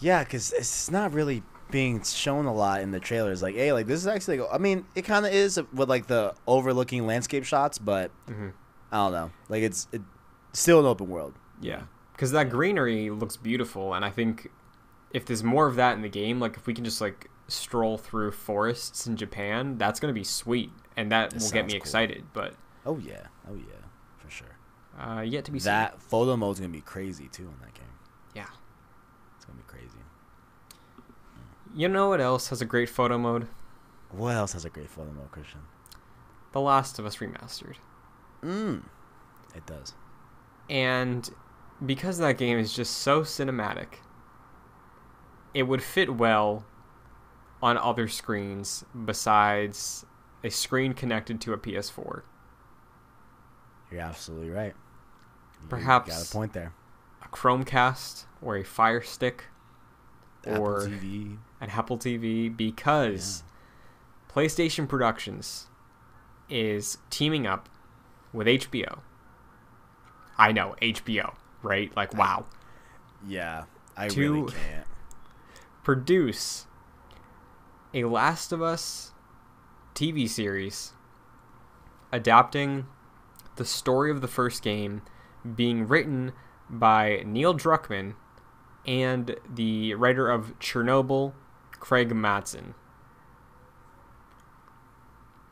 Speaker 2: Yeah, because it's not really being shown a lot in the trailers. Like, hey, like this is actually. I mean, it kind of is with like the overlooking landscape shots, but
Speaker 1: Mhm.
Speaker 2: I don't know. Like, it's it, still an open world.
Speaker 1: Yeah, because that greenery looks beautiful, and I think if there's more of that in the game, like if we can just like stroll through forests in Japan, that's gonna be sweet, and that
Speaker 2: That
Speaker 1: will get me
Speaker 2: cool.
Speaker 1: excited. But
Speaker 2: Oh yeah, oh yeah, for sure.
Speaker 1: uh, yet to be
Speaker 2: That photo mode's gonna be crazy too in that game.
Speaker 1: seen. Yeah.
Speaker 2: It's gonna be crazy.
Speaker 1: You know what else has a great photo mode?
Speaker 2: What else has a great photo mode, Christian?
Speaker 1: The Last of Us remastered,
Speaker 2: Mm, it does.
Speaker 1: and because that game is just so cinematic, it would fit well on other screens besides a screen connected to a PS4.
Speaker 2: You're absolutely right. You
Speaker 1: Perhaps-
Speaker 2: got a point there.
Speaker 1: a Chromecast or a Fire Stick
Speaker 2: Apple
Speaker 1: or
Speaker 2: TV.
Speaker 1: And Apple TV because PlayStation Productions is teaming up with HBO. I know HBO, right? Like wow.
Speaker 2: Yeah, I
Speaker 1: To-
Speaker 2: really can't.
Speaker 1: produce a Last of Us TV series adapting the story of the first game being written by Neil Druckmann and the writer of Chernobyl, Craig Mazin.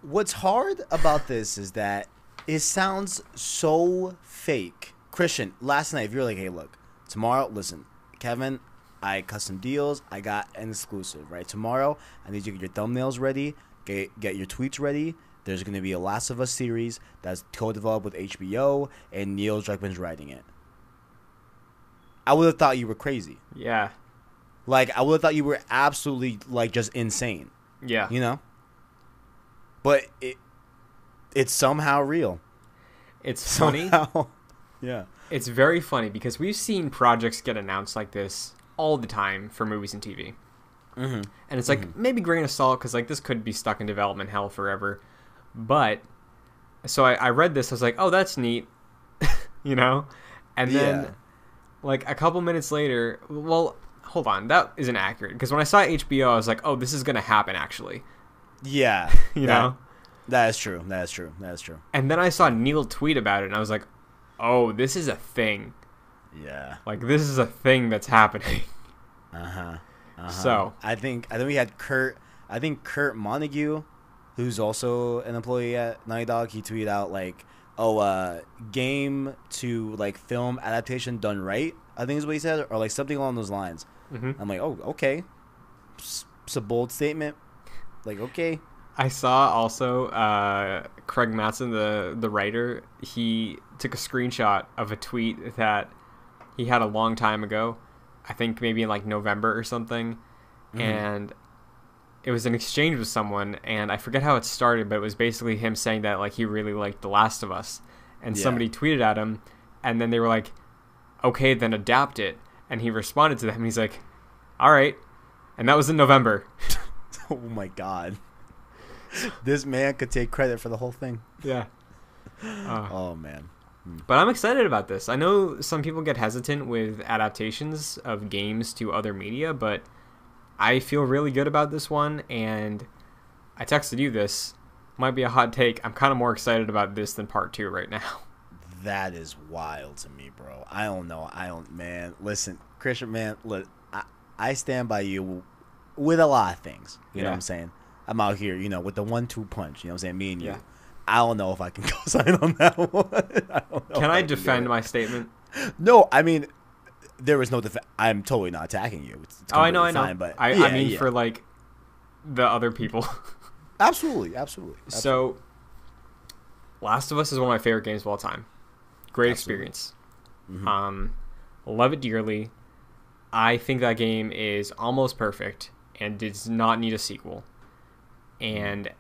Speaker 2: What's hard about this is that it sounds so fake. Christian, last night, if you're like, hey, look, tomorrow, listen, Kevin, I custom deals, I got an exclusive, right? Tomorrow, I need you to get your thumbnails ready, get, get your tweets ready. There's going to be a Last of Us series that's co developed with HBO, and Neil Druckmann's writing it. I would have thought you were crazy.
Speaker 1: Yeah.
Speaker 2: Like, I would have thought you were absolutely, like, just insane,
Speaker 1: Yeah.
Speaker 2: you know? But it, it's somehow real.
Speaker 1: It's funny.
Speaker 2: Somehow. yeah.
Speaker 1: It's very funny because we've seen projects get announced like this all the time for movies and TV.
Speaker 2: Mm-hmm.
Speaker 1: And it's like maybe grain of salt because like this could be stuck in development hell forever. But so I, I read this, I was like, oh, that's neat, you know. And then
Speaker 2: Yeah.
Speaker 1: like a couple minutes later, well, hold on, that isn't accurate because when I saw HBO, I was like, oh, this is gonna happen actually,
Speaker 2: Yeah.
Speaker 1: you
Speaker 2: that-
Speaker 1: know.
Speaker 2: That is true. That is true. That is true.
Speaker 1: And then I saw Neil tweet about it, and I was like, oh, this is a thing.
Speaker 2: Yeah.
Speaker 1: Like this is a thing that's happening.
Speaker 2: Uh huh. Uh-huh.
Speaker 1: So-
Speaker 2: I think I think we had Kurt. I think Kurt Margenau, who's also an employee at Naughty Dog, he tweeted out like, "Oh, uh, game to like film adaptation done right." I think is what he said, or like something along those lines.
Speaker 1: Hmm
Speaker 2: I'm like, "Oh, okay." It's, a bold statement. Like, okay.
Speaker 1: I saw also uh, Craig Mazin, the the writer. He took a screenshot of a tweet that he had a long time ago. I think maybe in like November or something,
Speaker 2: Mhm.
Speaker 1: and it was an exchange with someone, and I forget how it started, but it was basically him saying that like he really liked The Last of Us, and
Speaker 2: Yeah.
Speaker 1: somebody tweeted at him, and then they were like, "Okay, then adapt it," and he responded to them. He's like, "All right," and that was in November.
Speaker 2: Oh my god. this man could take credit for the whole thing.
Speaker 1: Yeah. Uh,
Speaker 2: Oh man.
Speaker 1: But I'm excited about this. I know some people get hesitant with adaptations of games to other media, but I feel really good about this one. And I texted you this. Might be a hot take. I'm kind of more excited about this than part two right now.
Speaker 2: That is wild to me, bro. I don't know. I don't, man. Listen, Christian, man. Look, I, I stand by you with a lot of things. You know what I'm saying? I'm out here, you know, with the one-two punch. You know what I'm saying? Me and you. I don't know if I can co-sign on that one. I don't know
Speaker 1: Can I
Speaker 2: do
Speaker 1: defend
Speaker 2: it.
Speaker 1: my statement?
Speaker 2: No, I mean, there is no defense. I'm totally not attacking you. It's, it's
Speaker 1: Oh, I know, I know.
Speaker 2: But
Speaker 1: I,
Speaker 2: yeah,
Speaker 1: I mean,
Speaker 2: yeah.
Speaker 1: for like the other people.
Speaker 2: absolutely, absolutely. absolutely.
Speaker 1: so, Last of Us is one of my favorite games of all time. Great
Speaker 2: Absolutely.
Speaker 1: experience.
Speaker 2: Mhm.
Speaker 1: Um, love it dearly. I think that game is almost perfect and does not need a sequel. And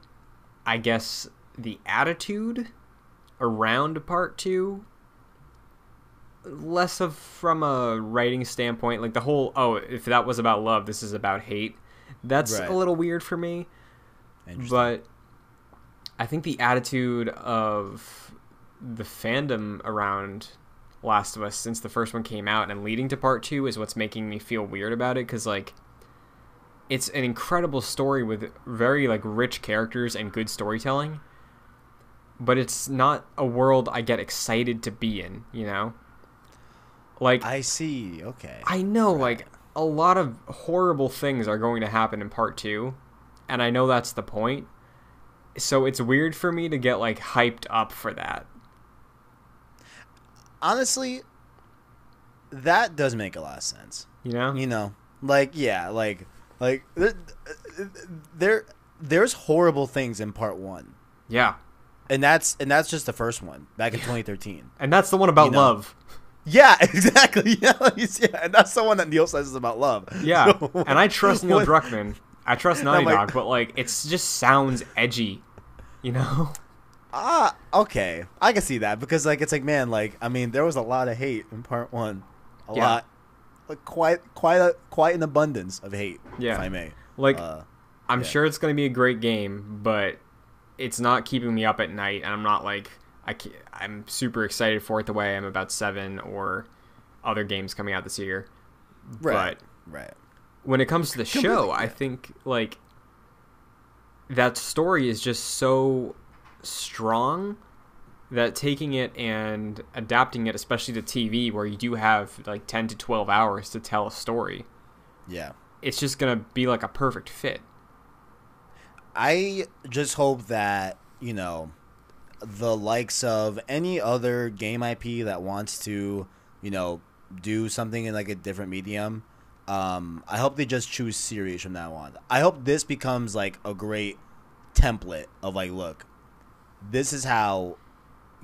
Speaker 1: I guess the attitude around part two, less of from a writing standpoint, like the whole oh, if that was about love, this is about hate. That's
Speaker 2: Right.
Speaker 1: a little weird for me. But I think the attitude of the fandom around Last of Us since the first one came out and leading to part two is what's making me feel weird about it because like it's an incredible story with very like rich characters and good storytelling but it's not a world i get excited to be in you know like
Speaker 2: I see. Okay.
Speaker 1: I know,
Speaker 2: Right.
Speaker 1: like, a lot of horrible things are going to happen in part two, and I know that's the point. So it's weird for me to get, like, hyped up for that.
Speaker 2: Honestly, that does make a lot of sense.
Speaker 1: You know?
Speaker 2: You know, like yeah, like like th- there there's horrible things in part one,
Speaker 1: Yeah.
Speaker 2: and that's and that's just the first one back in 2013.
Speaker 1: And that's the one about
Speaker 2: You know.
Speaker 1: love.
Speaker 2: Yeah, exactly. Yeah, yeah, and that's the one that Neil says is about love.
Speaker 1: Yeah.
Speaker 2: So,
Speaker 1: and I trust Neil Druckmann. I trust Naughty
Speaker 2: like-
Speaker 1: Dog, but, like, it just sounds edgy. You know?
Speaker 2: Ah, okay, I can see that because like it's like man, like I mean, there was a lot of hate in part one, a
Speaker 1: Yeah.
Speaker 2: lot, like quite quite a, quite an abundance of hate.
Speaker 1: Yeah.
Speaker 2: if I may.
Speaker 1: Like
Speaker 2: Uh,
Speaker 1: I'm
Speaker 2: yeah.
Speaker 1: sure it's going to be a great game, but it's not keeping me up at night, and I'm not like I I'm super excited for it the way I am about Seven or other games coming out this year.
Speaker 2: right,
Speaker 1: But
Speaker 2: right.
Speaker 1: when it comes to the show, I think like that story is just so strong that taking it and adapting it, especially to TV, where you do have like 10 to 12 hours to tell a story,
Speaker 2: Yeah.
Speaker 1: it's just gonna be like a perfect fit.
Speaker 2: I just hope that, you know, the likes of any other game IP that wants to, you know, do something in like a different medium, um, I hope they just choose series from now on. I hope this becomes like a great template of like, look, this is how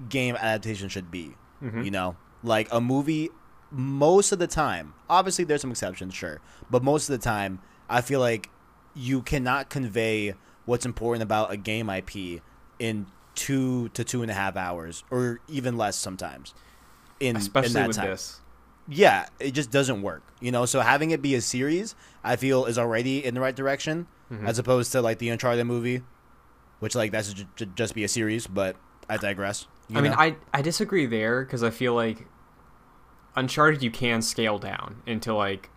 Speaker 2: game adaptation should be.
Speaker 1: Mhm.
Speaker 2: You know, like a movie, most of the time, obviously there's some exceptions, sure, but most of the time, I feel like you cannot convey what's important about a game IP in two to two and a half hours, or even less sometimes. In
Speaker 1: Especially
Speaker 2: in that
Speaker 1: with
Speaker 2: time.
Speaker 1: this.
Speaker 2: yeah, it just doesn't work. You know, so having it be a series, I feel is already in the right direction,
Speaker 1: Mhm.
Speaker 2: as opposed to like the Uncharted movie, which like that's ju- ju- just be a series. But I digress.
Speaker 1: I mean,
Speaker 2: know?
Speaker 1: I I disagree there because I feel like Uncharted you can scale down into like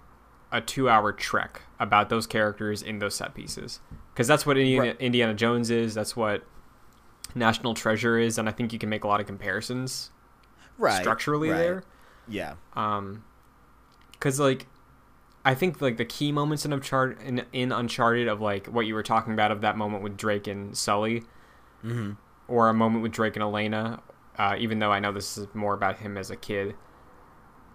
Speaker 1: a two-hour trek about those characters in those set pieces because that's what Indiana,
Speaker 2: Right.
Speaker 1: Indiana Jones is. That's what National Treasure is, and I think you can make a lot of comparisons
Speaker 2: right
Speaker 1: structurally
Speaker 2: right.
Speaker 1: there.
Speaker 2: Yeah,
Speaker 1: Um, because like I think like the key moments in Uncharted in, in Uncharted of like what you were talking about of that moment with Drake and Sully,
Speaker 2: hmm
Speaker 1: or a moment with Drake and Elena, uh, even though I know this is more about him as a kid.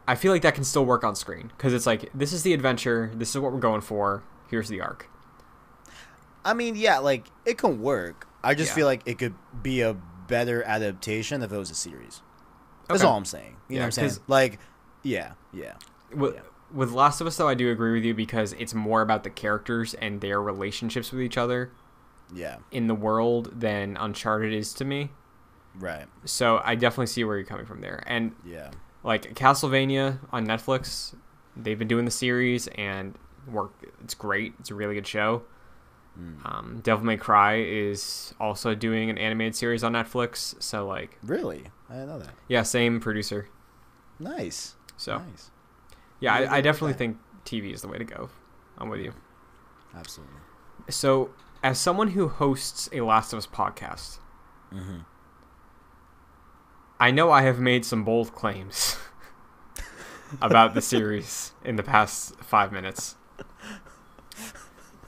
Speaker 1: I feel like that can still work on screen because it's like this is the adventure, this is what we're going for. Here's the arc.
Speaker 2: I mean, yeah, like it can work. I just
Speaker 1: Yeah.
Speaker 2: feel like it could be a better adaptation if it was a series. That's
Speaker 1: Okay.
Speaker 2: all I'm saying. You
Speaker 1: Yeah,
Speaker 2: know what I'm saying? Like, yeah, yeah,
Speaker 1: With,
Speaker 2: Yeah.
Speaker 1: With Last of Us, though, I do agree with you because it's more about the characters and their relationships with each other
Speaker 2: yeah,
Speaker 1: in the world than Uncharted is to me.
Speaker 2: right,
Speaker 1: So I definitely see where you're coming from there. And
Speaker 2: yeah,
Speaker 1: like Castlevania on Netflix, they've been doing the series and work. It's great. It's a really good show.
Speaker 2: Mm.
Speaker 1: Um, Devil May Cry is also doing an animated series on Netflix. So like,
Speaker 2: really, I didn't know that.
Speaker 1: yeah, same producer.
Speaker 2: Nice,
Speaker 1: So
Speaker 2: nice,
Speaker 1: yeah, I, I definitely think TV is the way to go. I'm with you.
Speaker 2: absolutely.
Speaker 1: So as someone who hosts a Last of Us podcast,
Speaker 2: hmm
Speaker 1: I know I have made some bold claims about the series in the past five minutes.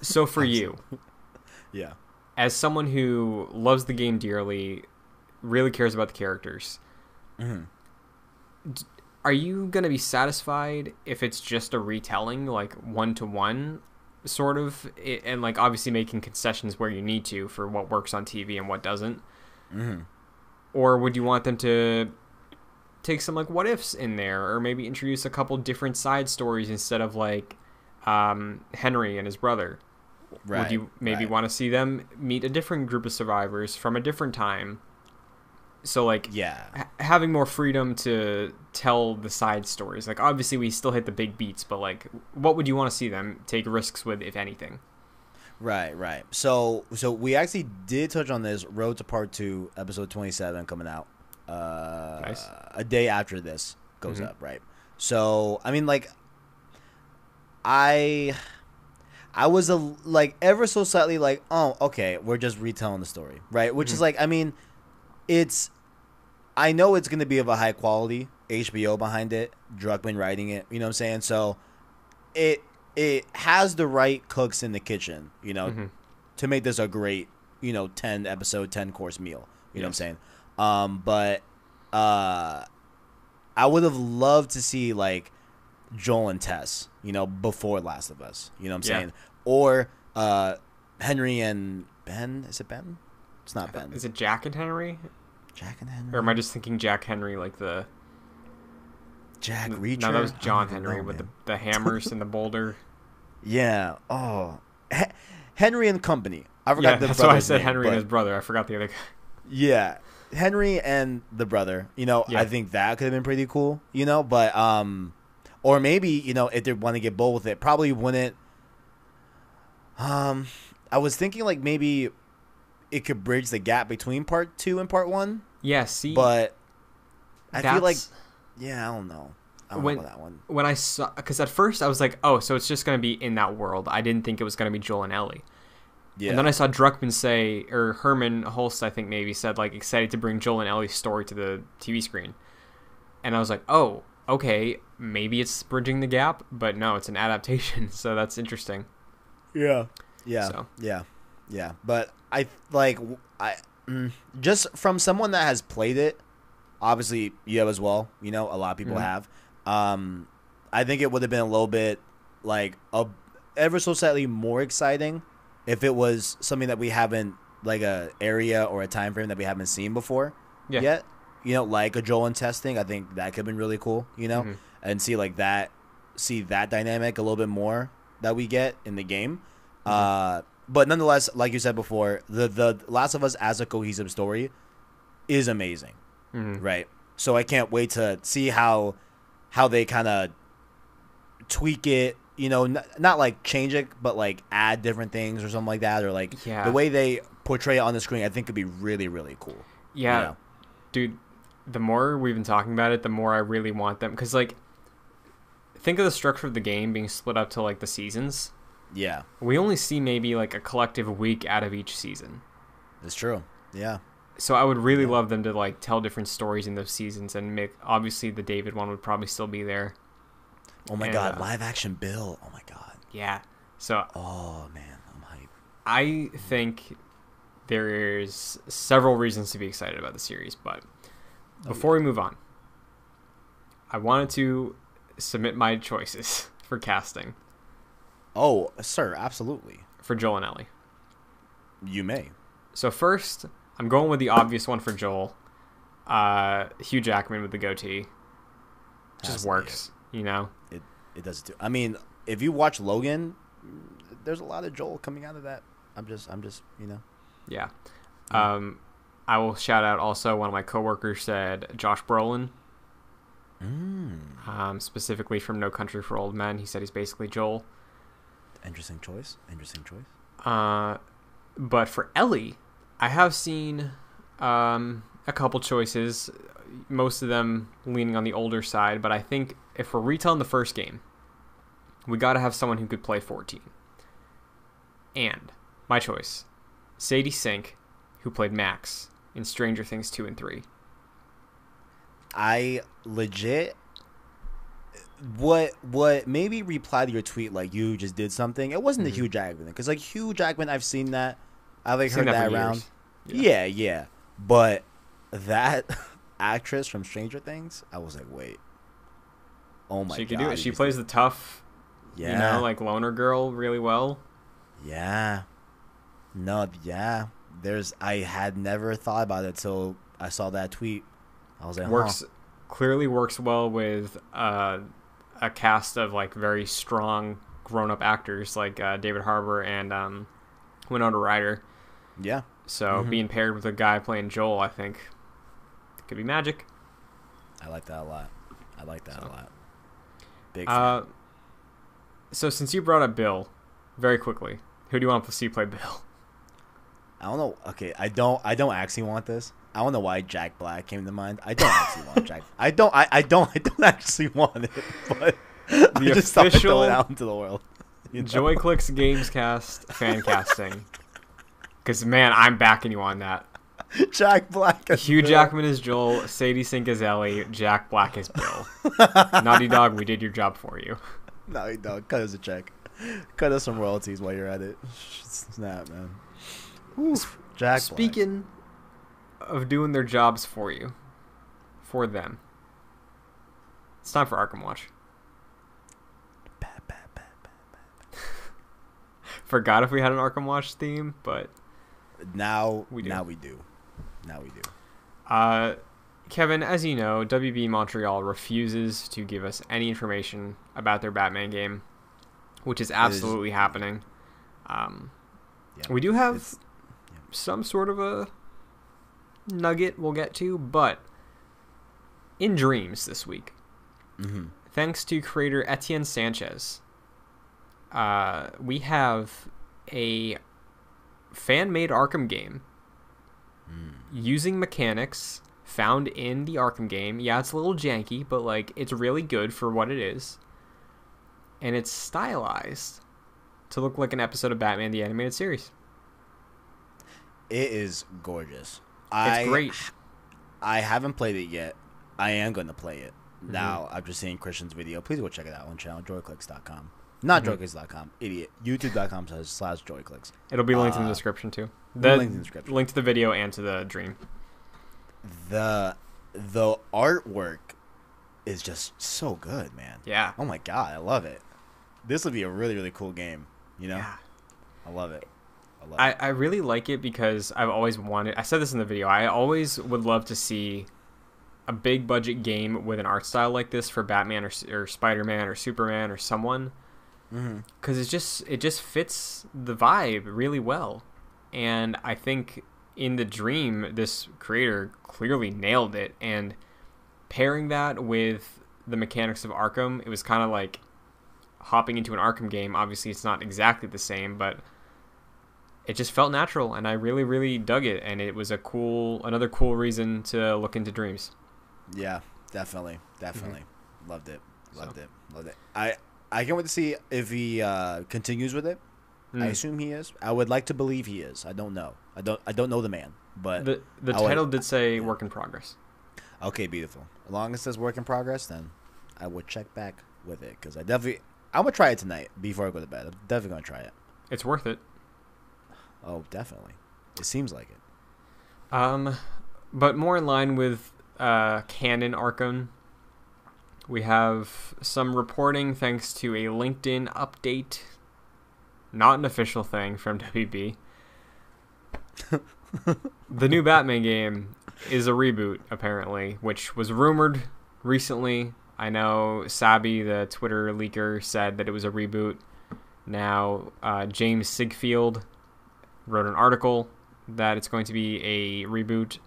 Speaker 1: So for you,
Speaker 2: Yeah,
Speaker 1: as someone who loves the game dearly, really cares about the characters,
Speaker 2: hmm
Speaker 1: are you going to be satisfied if it's just a retelling, like one to one, sort of, and like obviously making concessions where you need to for what works on TV and what doesn't?
Speaker 2: hmm
Speaker 1: Or would you want them to take some like what ifs in there, or maybe introduce a couple different side stories instead of like um, Henry and his brother?
Speaker 2: right.
Speaker 1: would you maybe
Speaker 2: right.
Speaker 1: want to see them meet a different group of survivors from a different time? So like
Speaker 2: Yeah,
Speaker 1: ha- having more freedom to tell the side stories. Like obviously we still hit the big beats, but like what would you want to see them take risks with, if anything?
Speaker 2: Right, right. So, so we actually did touch on this. Road to Part Two, episode twenty-seven, coming out. Uh,
Speaker 1: Nice.
Speaker 2: A day after this goes
Speaker 1: Mhm.
Speaker 2: up, right? So, I mean, like, I, I was a like ever so slightly like, oh, okay, we're just retelling the story, right? Which is
Speaker 1: Mhm.
Speaker 2: like, I mean, it's, I know it's gonna be of a high quality. HBO behind it, Druckmann writing it. You know what I'm saying? So, it it has the right cooks in the kitchen, you know,
Speaker 1: Mhm.
Speaker 2: to make this a great, you know, 10 episode, 10 course meal. You know what I'm saying? Um, but uh I would have loved to see like Joel and Tess, you know, before Last of Us. You know what I'm
Speaker 1: Yeah.
Speaker 2: saying? Or uh Henry and Ben. Is it Ben? It's not Ben.
Speaker 1: Is it Jack and Henry,
Speaker 2: Jack and Henry.
Speaker 1: or am I just thinking Jack Henry like the?
Speaker 2: Jack Reacher?
Speaker 1: No, that was John Henry
Speaker 2: know,
Speaker 1: with
Speaker 2: man.
Speaker 1: the, the hammers and the boulder.
Speaker 2: Yeah. Oh. He- Henry and Company. I forgot
Speaker 1: yeah,
Speaker 2: the
Speaker 1: that's why I said
Speaker 2: name,
Speaker 1: Henry
Speaker 2: but-
Speaker 1: and his brother. I forgot the other guy.
Speaker 2: Yeah. Henry and the brother, you know,
Speaker 1: Yeah.
Speaker 2: I think that could have been pretty cool, you know, but um or maybe you know if they want to get bold with it, probably wouldn't. Um, I was thinking like maybe it could bridge the gap between part two and part one,
Speaker 1: Yeah, see,
Speaker 2: but I feel like yeah, I don't know. I don't
Speaker 1: When-
Speaker 2: know that one.
Speaker 1: when I saw, because at first I was like, oh, so it's just gonna be in that world. I didn't think it was gonna be Joel and Ellie.
Speaker 2: Yeah,
Speaker 1: And then I saw Druckmann say, or Hermen Hulst, I think maybe said like excited to bring Joel and Ellie's story to the TV screen, and I was like, oh, okay, maybe it's bridging the gap, but no, it's an adaptation, so that's interesting.
Speaker 2: Yeah. Yeah.
Speaker 1: So.
Speaker 2: Yeah. Yeah. But I like I mm, just from someone that has played it, obviously you have as well, you know, a lot of people
Speaker 1: Mhm.
Speaker 2: have. Um I think it would have been a little bit like a ever so slightly more exciting if it was something that we haven't like a area or a time frame that we haven't seen before
Speaker 1: Yeah.
Speaker 2: yet. You know, like a Joel and testing. I think that could have been really cool, you know?
Speaker 1: Mhm.
Speaker 2: and see like that see that dynamic a little bit more that we get in the game uh but nonetheless like you said before the the last of us as a cohesive story is amazing
Speaker 1: Mhm.
Speaker 2: right so i can't wait to see how how they kind of tweak it you know n- not like change it but like add different things or something like that or like
Speaker 1: Yeah.
Speaker 2: the way they portray it on the screen i think could be really really cool
Speaker 1: Yeah,
Speaker 2: you know?
Speaker 1: dude. The more we've been talking about it, the more I really want them. Because like, think of the structure of the game being split up to like the seasons.
Speaker 2: Yeah
Speaker 1: We only see maybe like a collective week out of each season.
Speaker 2: That's true yeah
Speaker 1: So I would really love them to like tell different stories in those seasons and make obviously the David one would probably still be there.
Speaker 2: oh my
Speaker 1: And,
Speaker 2: god
Speaker 1: uh,
Speaker 2: live action bill oh my god
Speaker 1: Yeah. So
Speaker 2: Oh man, I'm hype.
Speaker 1: I think there's several reasons to be excited about the series, but before we move on, I wanted to submit my choices for casting
Speaker 2: Oh, sir, absolutely.
Speaker 1: for Joel and Ellie.
Speaker 2: You may.
Speaker 1: So first, I'm going with the obvious one for Joel. Uh, Hugh Jackman with the goatee. Just
Speaker 2: be
Speaker 1: works, you know.
Speaker 2: It it does too. I mean, if you watch Logan, there's a lot of Joel coming out of that. I'm just I'm just you know.
Speaker 1: Yeah. Um, I will shout out also one of my coworkers said Josh Brolin,
Speaker 2: Mm,
Speaker 1: um, specifically from No Country for Old Men. He said he's basically Joel.
Speaker 2: Interesting choice. Interesting choice.
Speaker 1: Uh, but for Ellie, I have seen um, a couple choices, most of them leaning on the older side. But I think if we're retelling the first game, we got to have someone who could play 14. And my choice, Sadie Sink, who played Max in Stranger Things 2 and 3.
Speaker 2: I legit what what maybe reply to your tweet like you just did something. It wasn't
Speaker 1: Mhm.
Speaker 2: the Hugh Jackman because like Hugh Jackman, I've seen that. I've like
Speaker 1: Seen
Speaker 2: heard that,
Speaker 1: for
Speaker 2: around.
Speaker 1: years.
Speaker 2: Yeah. yeah, But that actress from Stranger Things, I was like, wait. Oh my
Speaker 1: she
Speaker 2: god.
Speaker 1: could do it. She plays the tough,
Speaker 2: did-
Speaker 1: you know, like loner girl really well.
Speaker 2: Yeah. No, yeah. There's I had never thought about it till I saw that tweet. I was like,
Speaker 1: works
Speaker 2: huh.
Speaker 1: clearly works well with uh, a cast of like very strong grown-up actors like uh, David Harbour and um, Winona Ryder.
Speaker 2: Yeah.
Speaker 1: So
Speaker 2: Mhm.
Speaker 1: being paired with a guy playing Joel, I think could be magic.
Speaker 2: I like that a lot. I like that
Speaker 1: So.
Speaker 2: a lot. Big fan.
Speaker 1: Uh, so since you brought up Bill, very quickly, who do you want to see play Bill?
Speaker 2: I don't know. Okay, I don't. I don't actually want this. I don't know why Jack Black came to mind. I don't actually want Jack. I don't. I, I don't. I don't actually want it. But I
Speaker 1: The
Speaker 2: just thought I'd throw it out into the world. you know?
Speaker 1: Joy Clicks Gamescast fan casting. Because man, I'm backing you on that.
Speaker 2: Jack Black. as
Speaker 1: Hugh
Speaker 2: Bill.
Speaker 1: Jackman is Joel, Sadie Sink is Ellie, Jack Black is Bill. Naughty Dog, we did your job for you.
Speaker 2: Naughty Dog. Cut us a check. Cut us some royalties while you're at it. Snap, man. Oof. Jack. Black.
Speaker 1: Of doing their jobs for you, for them, it's time for Arkham Watch. Forgot if we had an Arkham Watch theme, but
Speaker 2: Now,
Speaker 1: We do.
Speaker 2: now we do. Now we do.
Speaker 1: uh, Kevin, as you know, WB Montreal refuses to give us any information about their Batman game, which is absolutely happening. Um,
Speaker 2: Yeah.
Speaker 1: we do have
Speaker 2: yeah.
Speaker 1: some sort of a nugget we'll get to, but in dreams this week,
Speaker 2: Mhm.
Speaker 1: thanks to creator Etienne Sanchez, uh, we have a fan-made Arkham game using mechanics found in the Arkham game. Yeah, it's a little janky, but like it's really good for what it is. And it's stylized to look like an episode of Batman the Animated Series.
Speaker 2: It is gorgeous.
Speaker 1: It's
Speaker 2: I,
Speaker 1: great.
Speaker 2: I haven't played it yet. I am going to play it
Speaker 1: Mm-hmm.
Speaker 2: now after seeing Christian's video. Please go check it out on channel joyclicks.com. Not
Speaker 1: Mhm.
Speaker 2: joyclicks.com, idiot. YouTube.com slash slash joyclicks.
Speaker 1: It'll be linked in the
Speaker 2: Uh,
Speaker 1: description too. The
Speaker 2: linked in the description.
Speaker 1: link to the video and to the dream.
Speaker 2: The the artwork is just so good, man.
Speaker 1: Yeah.
Speaker 2: Oh my god, I love it. This would be a really really cool game. You know,
Speaker 1: Yeah.
Speaker 2: I love it. I love
Speaker 1: I,
Speaker 2: it.
Speaker 1: I really like it because I've always wanted. I said this in the video. I always would love to see a big budget game with an art style like this for Batman or, or Spider Man or Superman or someone
Speaker 2: mm-hmm.
Speaker 1: because it just it just fits the vibe really well, and I think in the dream this creator clearly nailed it and pairing that with the mechanics of Arkham, it was kind of like hopping into an Arkham game. Obviously, it's not exactly the same, but it just felt natural, and I really, really dug it. And it was a cool, another cool reason to look into dreams.
Speaker 2: Yeah, definitely, definitely. Loved it. Loved
Speaker 1: Mm-hmm. So.
Speaker 2: it. Loved it. I I can't wait to see if he uh, continues with it. I
Speaker 1: Mm.
Speaker 2: assume he is. I would like to believe he is. I don't know. I don't. I don't know the man. But
Speaker 1: The the
Speaker 2: I would-
Speaker 1: title did say work in progress.
Speaker 2: okay, beautiful. As long as it says work in progress, then I will check back with it because I definitely. I'm gonna try it tonight before I go to bed. I'm definitely gonna try it.
Speaker 1: It's worth it.
Speaker 2: Oh, definitely. It seems like it.
Speaker 1: Um, but more in line with uh, canon Arkham, we have some reporting thanks to a LinkedIn update. Not an official thing from WB. the new Batman game is a reboot, apparently, which was rumored recently. I know Sabi, the Twitter leaker, said that it was a reboot. Now, uh, James Sigfield wrote an article that it's going to be a reboot.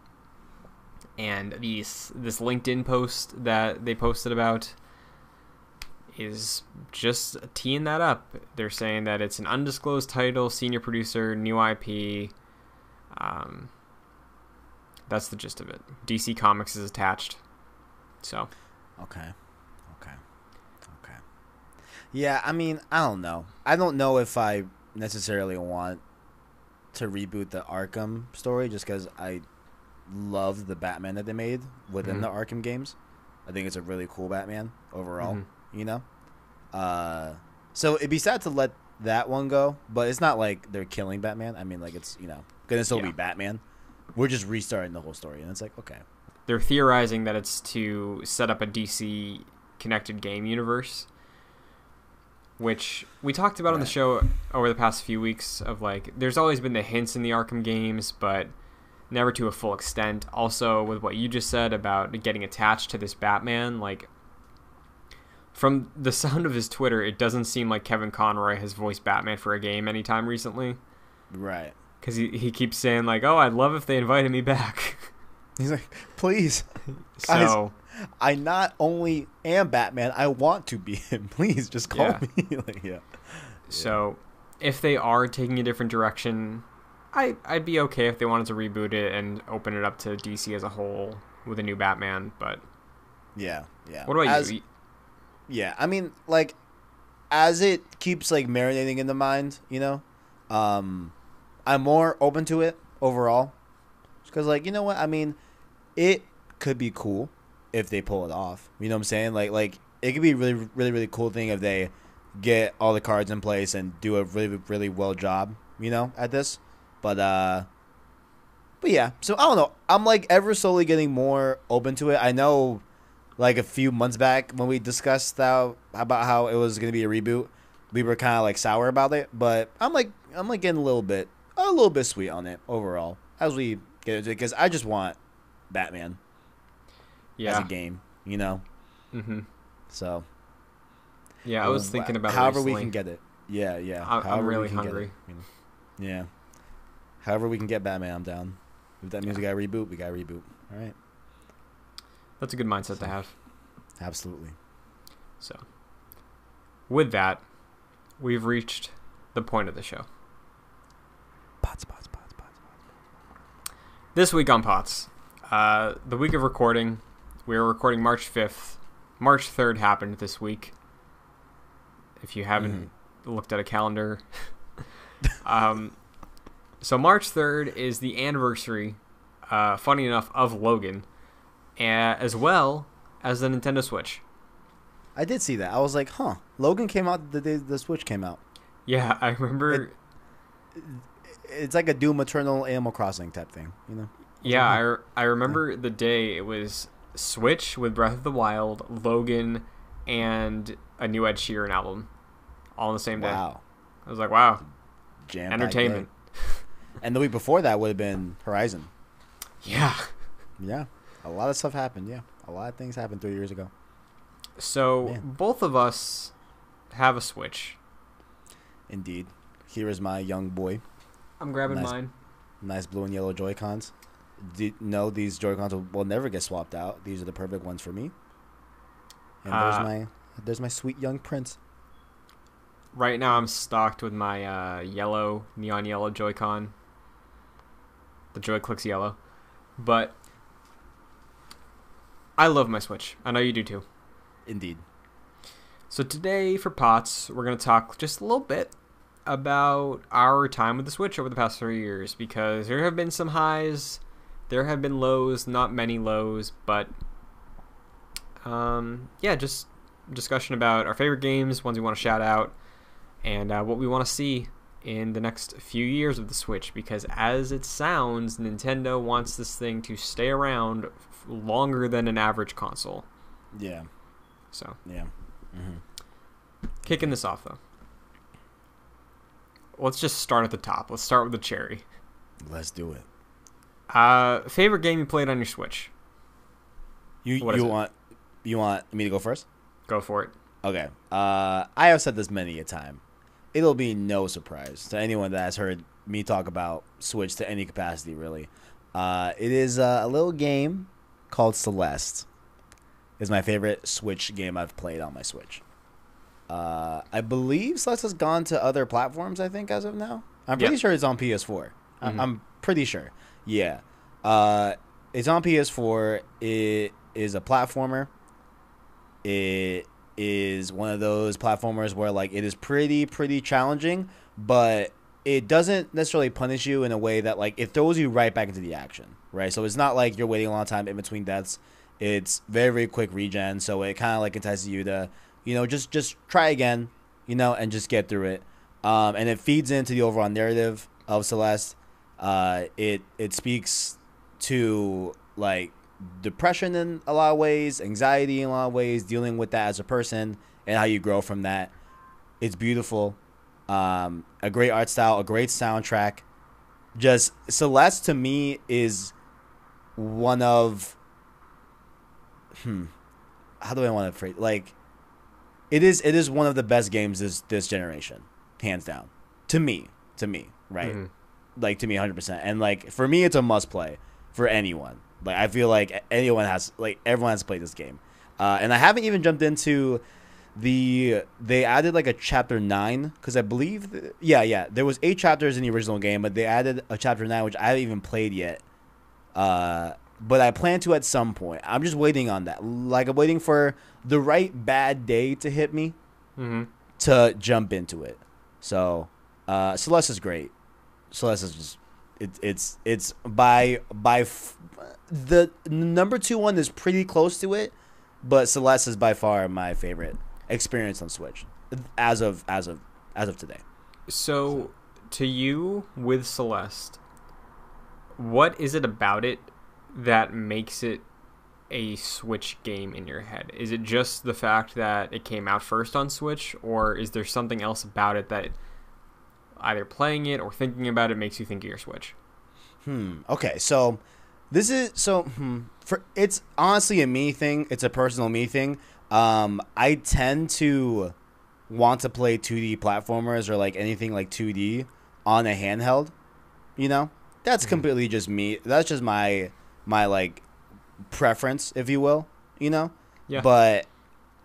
Speaker 1: And these this LinkedIn post that they posted about is just teeing that up. They're saying that it's an undisclosed title, senior producer, new IP. Um, that's the gist of it. DC Comics is attached. So
Speaker 2: Okay. Okay. Okay. Yeah, I mean, I don't know. I don't know if I necessarily want to reboot the Arkham story just because I love the Batman that they made within
Speaker 1: Mhm.
Speaker 2: the Arkham games. I think it's a really cool Batman overall,
Speaker 1: Mhm.
Speaker 2: you know? Uh, so it'd be sad to let that one go, but it's not like they're killing Batman. I mean, like, it's, you know, gonna still be Batman. We're just restarting the whole story, and it's like, okay.
Speaker 1: they're theorizing that it's to set up a DC connected game universe, which we talked about on the show over the past few weeks. Of like, there's always been the hints in the Arkham games, but never to a full extent. Also, with what you just said about getting attached to this Batman, like. From the sound of his Twitter, it doesn't seem like Kevin Conroy has voiced Batman for a game anytime recently.
Speaker 2: Right.
Speaker 1: Because he, he keeps saying, like, oh, I'd love if they invited me back.
Speaker 2: He's like, please. Guys,
Speaker 1: so,
Speaker 2: I not only am Batman, I want to be him. Please just call
Speaker 1: Yeah.
Speaker 2: me. like, yeah.
Speaker 1: So, if they are taking a different direction, I I'd be okay if they wanted to reboot it and open it up to DC as a whole with a new Batman. But
Speaker 2: Yeah. Yeah.
Speaker 1: what about
Speaker 2: As-
Speaker 1: you?
Speaker 2: Yeah. I mean, like, as it keeps like marinating in the mind, you know, um, I'm more open to it overall. Because, like, you know what? I mean, it could be cool if they pull it off. You know what I'm saying? Like, like it could be really, really, really cool thing if they get all the cards in place and do a really, really well job. You know, at this. But uh, but yeah. So I don't know. I'm like ever slowly getting more open to it. I know, like a few months back when we discussed how about how it was gonna be a reboot, we were kind of like sour about it. But I'm like I'm like getting a little bit a little bit sweet on it overall as we get into it because I just want Batman as
Speaker 1: Yeah.
Speaker 2: a game. You know.
Speaker 1: hmm
Speaker 2: So
Speaker 1: Yeah, I was
Speaker 2: Well,
Speaker 1: thinking about
Speaker 2: however
Speaker 1: it
Speaker 2: we can get it. Yeah, yeah.
Speaker 1: I-
Speaker 2: we
Speaker 1: really
Speaker 2: it,
Speaker 1: hungry.
Speaker 2: you know. Yeah. However we can get Batman, I'm down. If that means we got to reboot, we got to reboot. All right.
Speaker 1: That's a good mindset to have.
Speaker 2: Absolutely.
Speaker 1: So, with that, we've reached the point of the show.
Speaker 2: Pots, pots, pots, pots, pots.
Speaker 1: This week on POTS, uh, the week of recording, we are recording March 5th. March 3rd happened this week. If you haven't looked at a calendar. um, so, March 3rd is the anniversary, uh, funny enough, of Logan, uh, as well as the Nintendo Switch.
Speaker 2: I did see that. I was like, huh. Logan came out the day the Switch came out.
Speaker 1: Yeah, I remember.
Speaker 2: It's like a Doom Eternal Animal Crossing type thing, you know?
Speaker 1: Yeah, I, re- I remember the day it was Switch with Breath of the Wild, Logan, and a new Ed Sheeran album, all on the same day.
Speaker 2: Wow.
Speaker 1: I was like, wow,
Speaker 2: Jam
Speaker 1: entertainment.
Speaker 2: And the week before that would have been Horizon.
Speaker 1: Yeah.
Speaker 2: Yeah. A lot of stuff happened, yeah. A lot of things happened three years ago.
Speaker 1: So
Speaker 2: Man.
Speaker 1: both of us have a Switch.
Speaker 2: Indeed. Here is my young boy.
Speaker 1: I'm grabbing
Speaker 2: Nice.
Speaker 1: mine.
Speaker 2: Nice blue and yellow Joy Cons. No, these Joy Cons will, will never get swapped out. These are the perfect ones for me. And
Speaker 1: Uh,
Speaker 2: there's my there's my sweet young prince.
Speaker 1: Right now, I'm stocked with my uh, yellow, neon yellow Joy-Con. The Joy Clicks yellow, but I love my Switch. I know you do too.
Speaker 2: Indeed.
Speaker 1: So today for Pots, we're going to talk just a little bit about our time with the Switch over the past three years because there have been some highs, there have been lows, not many lows, but um, yeah, just discussion about our favorite games, ones we want to shout out, and uh, what we want to see in the next few years of the Switch because as it sounds, Nintendo wants this thing to stay around f- longer than an average console.
Speaker 2: Yeah.
Speaker 1: So,
Speaker 2: Yeah. hmm
Speaker 1: kicking this off though. Let's just start at the top. Let's start with the cherry.
Speaker 2: Let's do it.
Speaker 1: Uh, favorite game you played on your Switch?
Speaker 2: You
Speaker 1: What
Speaker 2: you
Speaker 1: it?
Speaker 2: want you want me to go first?
Speaker 1: Go for it.
Speaker 2: Okay. Uh, I have said this many a time. It'll be no surprise to anyone that has heard me talk about Switch to any capacity, really. Uh, it is uh, a little game called Celeste. Is my favorite Switch game I've played on my Switch. Uh, I believe Celeste has gone to other platforms. I think as of now, I'm pretty
Speaker 1: Yeah.
Speaker 2: sure it's on PS4. I-
Speaker 1: Mhm.
Speaker 2: I'm pretty sure. Yeah. Uh, it's on PS4. It is a platformer. It is one of those platformers where like it is pretty pretty challenging, but it doesn't necessarily punish you in a way that like it throws you right back into the action, right? So it's not like you're waiting a long time in between deaths. It's very very quick regen, so it kind of like entices you to, you know, just just try again, you know, and just get through it. Um, and it feeds into the overall narrative of Celeste. Uh, it it speaks to like depression in a lot of ways, anxiety in a lot of ways, dealing with that as a person and how you grow from that. It's beautiful. Um, a great art style, a great soundtrack. Just Celeste to me is one of hmm how do I want to phrase like it is it is one of the best games this this generation, hands down. To me, to me, right?
Speaker 1: Mhm.
Speaker 2: Like to me 100% and like for me it's a must play for anyone like i feel like anyone has like everyone has played this game uh, and i haven't even jumped into the they added like a chapter 9 because i believe yeah yeah there was eight chapters in the original game but they added a chapter 9 which i haven't even played yet uh, but i plan to at some point i'm just waiting on that like i'm waiting for the right bad day to hit me
Speaker 1: Mhm.
Speaker 2: to jump into it. So uh, Celeste is great. Celeste is just it, it's it's by by f- the number two one is pretty close to it, but Celeste is by far my favorite experience on Switch as of as of as of today.
Speaker 1: So, to you with Celeste, what is it about it that makes it a Switch game in your head? Is it just the fact that it came out first on Switch, or is there something else about it that either playing it or thinking about it makes you think of your Switch?
Speaker 2: Hmm. Okay. So this is so hmm, for it's honestly a me thing. It's a personal me thing. Um, I tend to want to play 2D platformers or like anything like 2D on a handheld. You know, that's completely just me. That's just my my like preference, if you will. You know.
Speaker 1: Yeah.
Speaker 2: But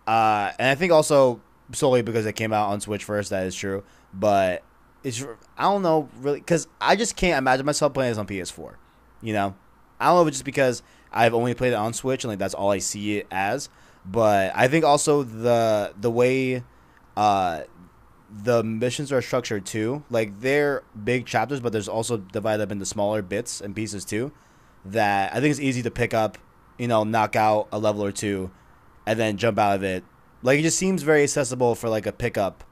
Speaker 2: Uh, and I think also solely because it came out on Switch first, that is true. But it's I don't know really because I just can't imagine myself playing this on PS4. You know, I don't know if it's just because I've only played it on Switch and like that's all I see it as. But I think also the the way uh, the missions are structured too, like they're big chapters, but there's also divided up into smaller bits and pieces too. That I think it's easy to pick up, you know, knock out a level or two, and then jump out of it. Like it just seems very accessible for like a pickup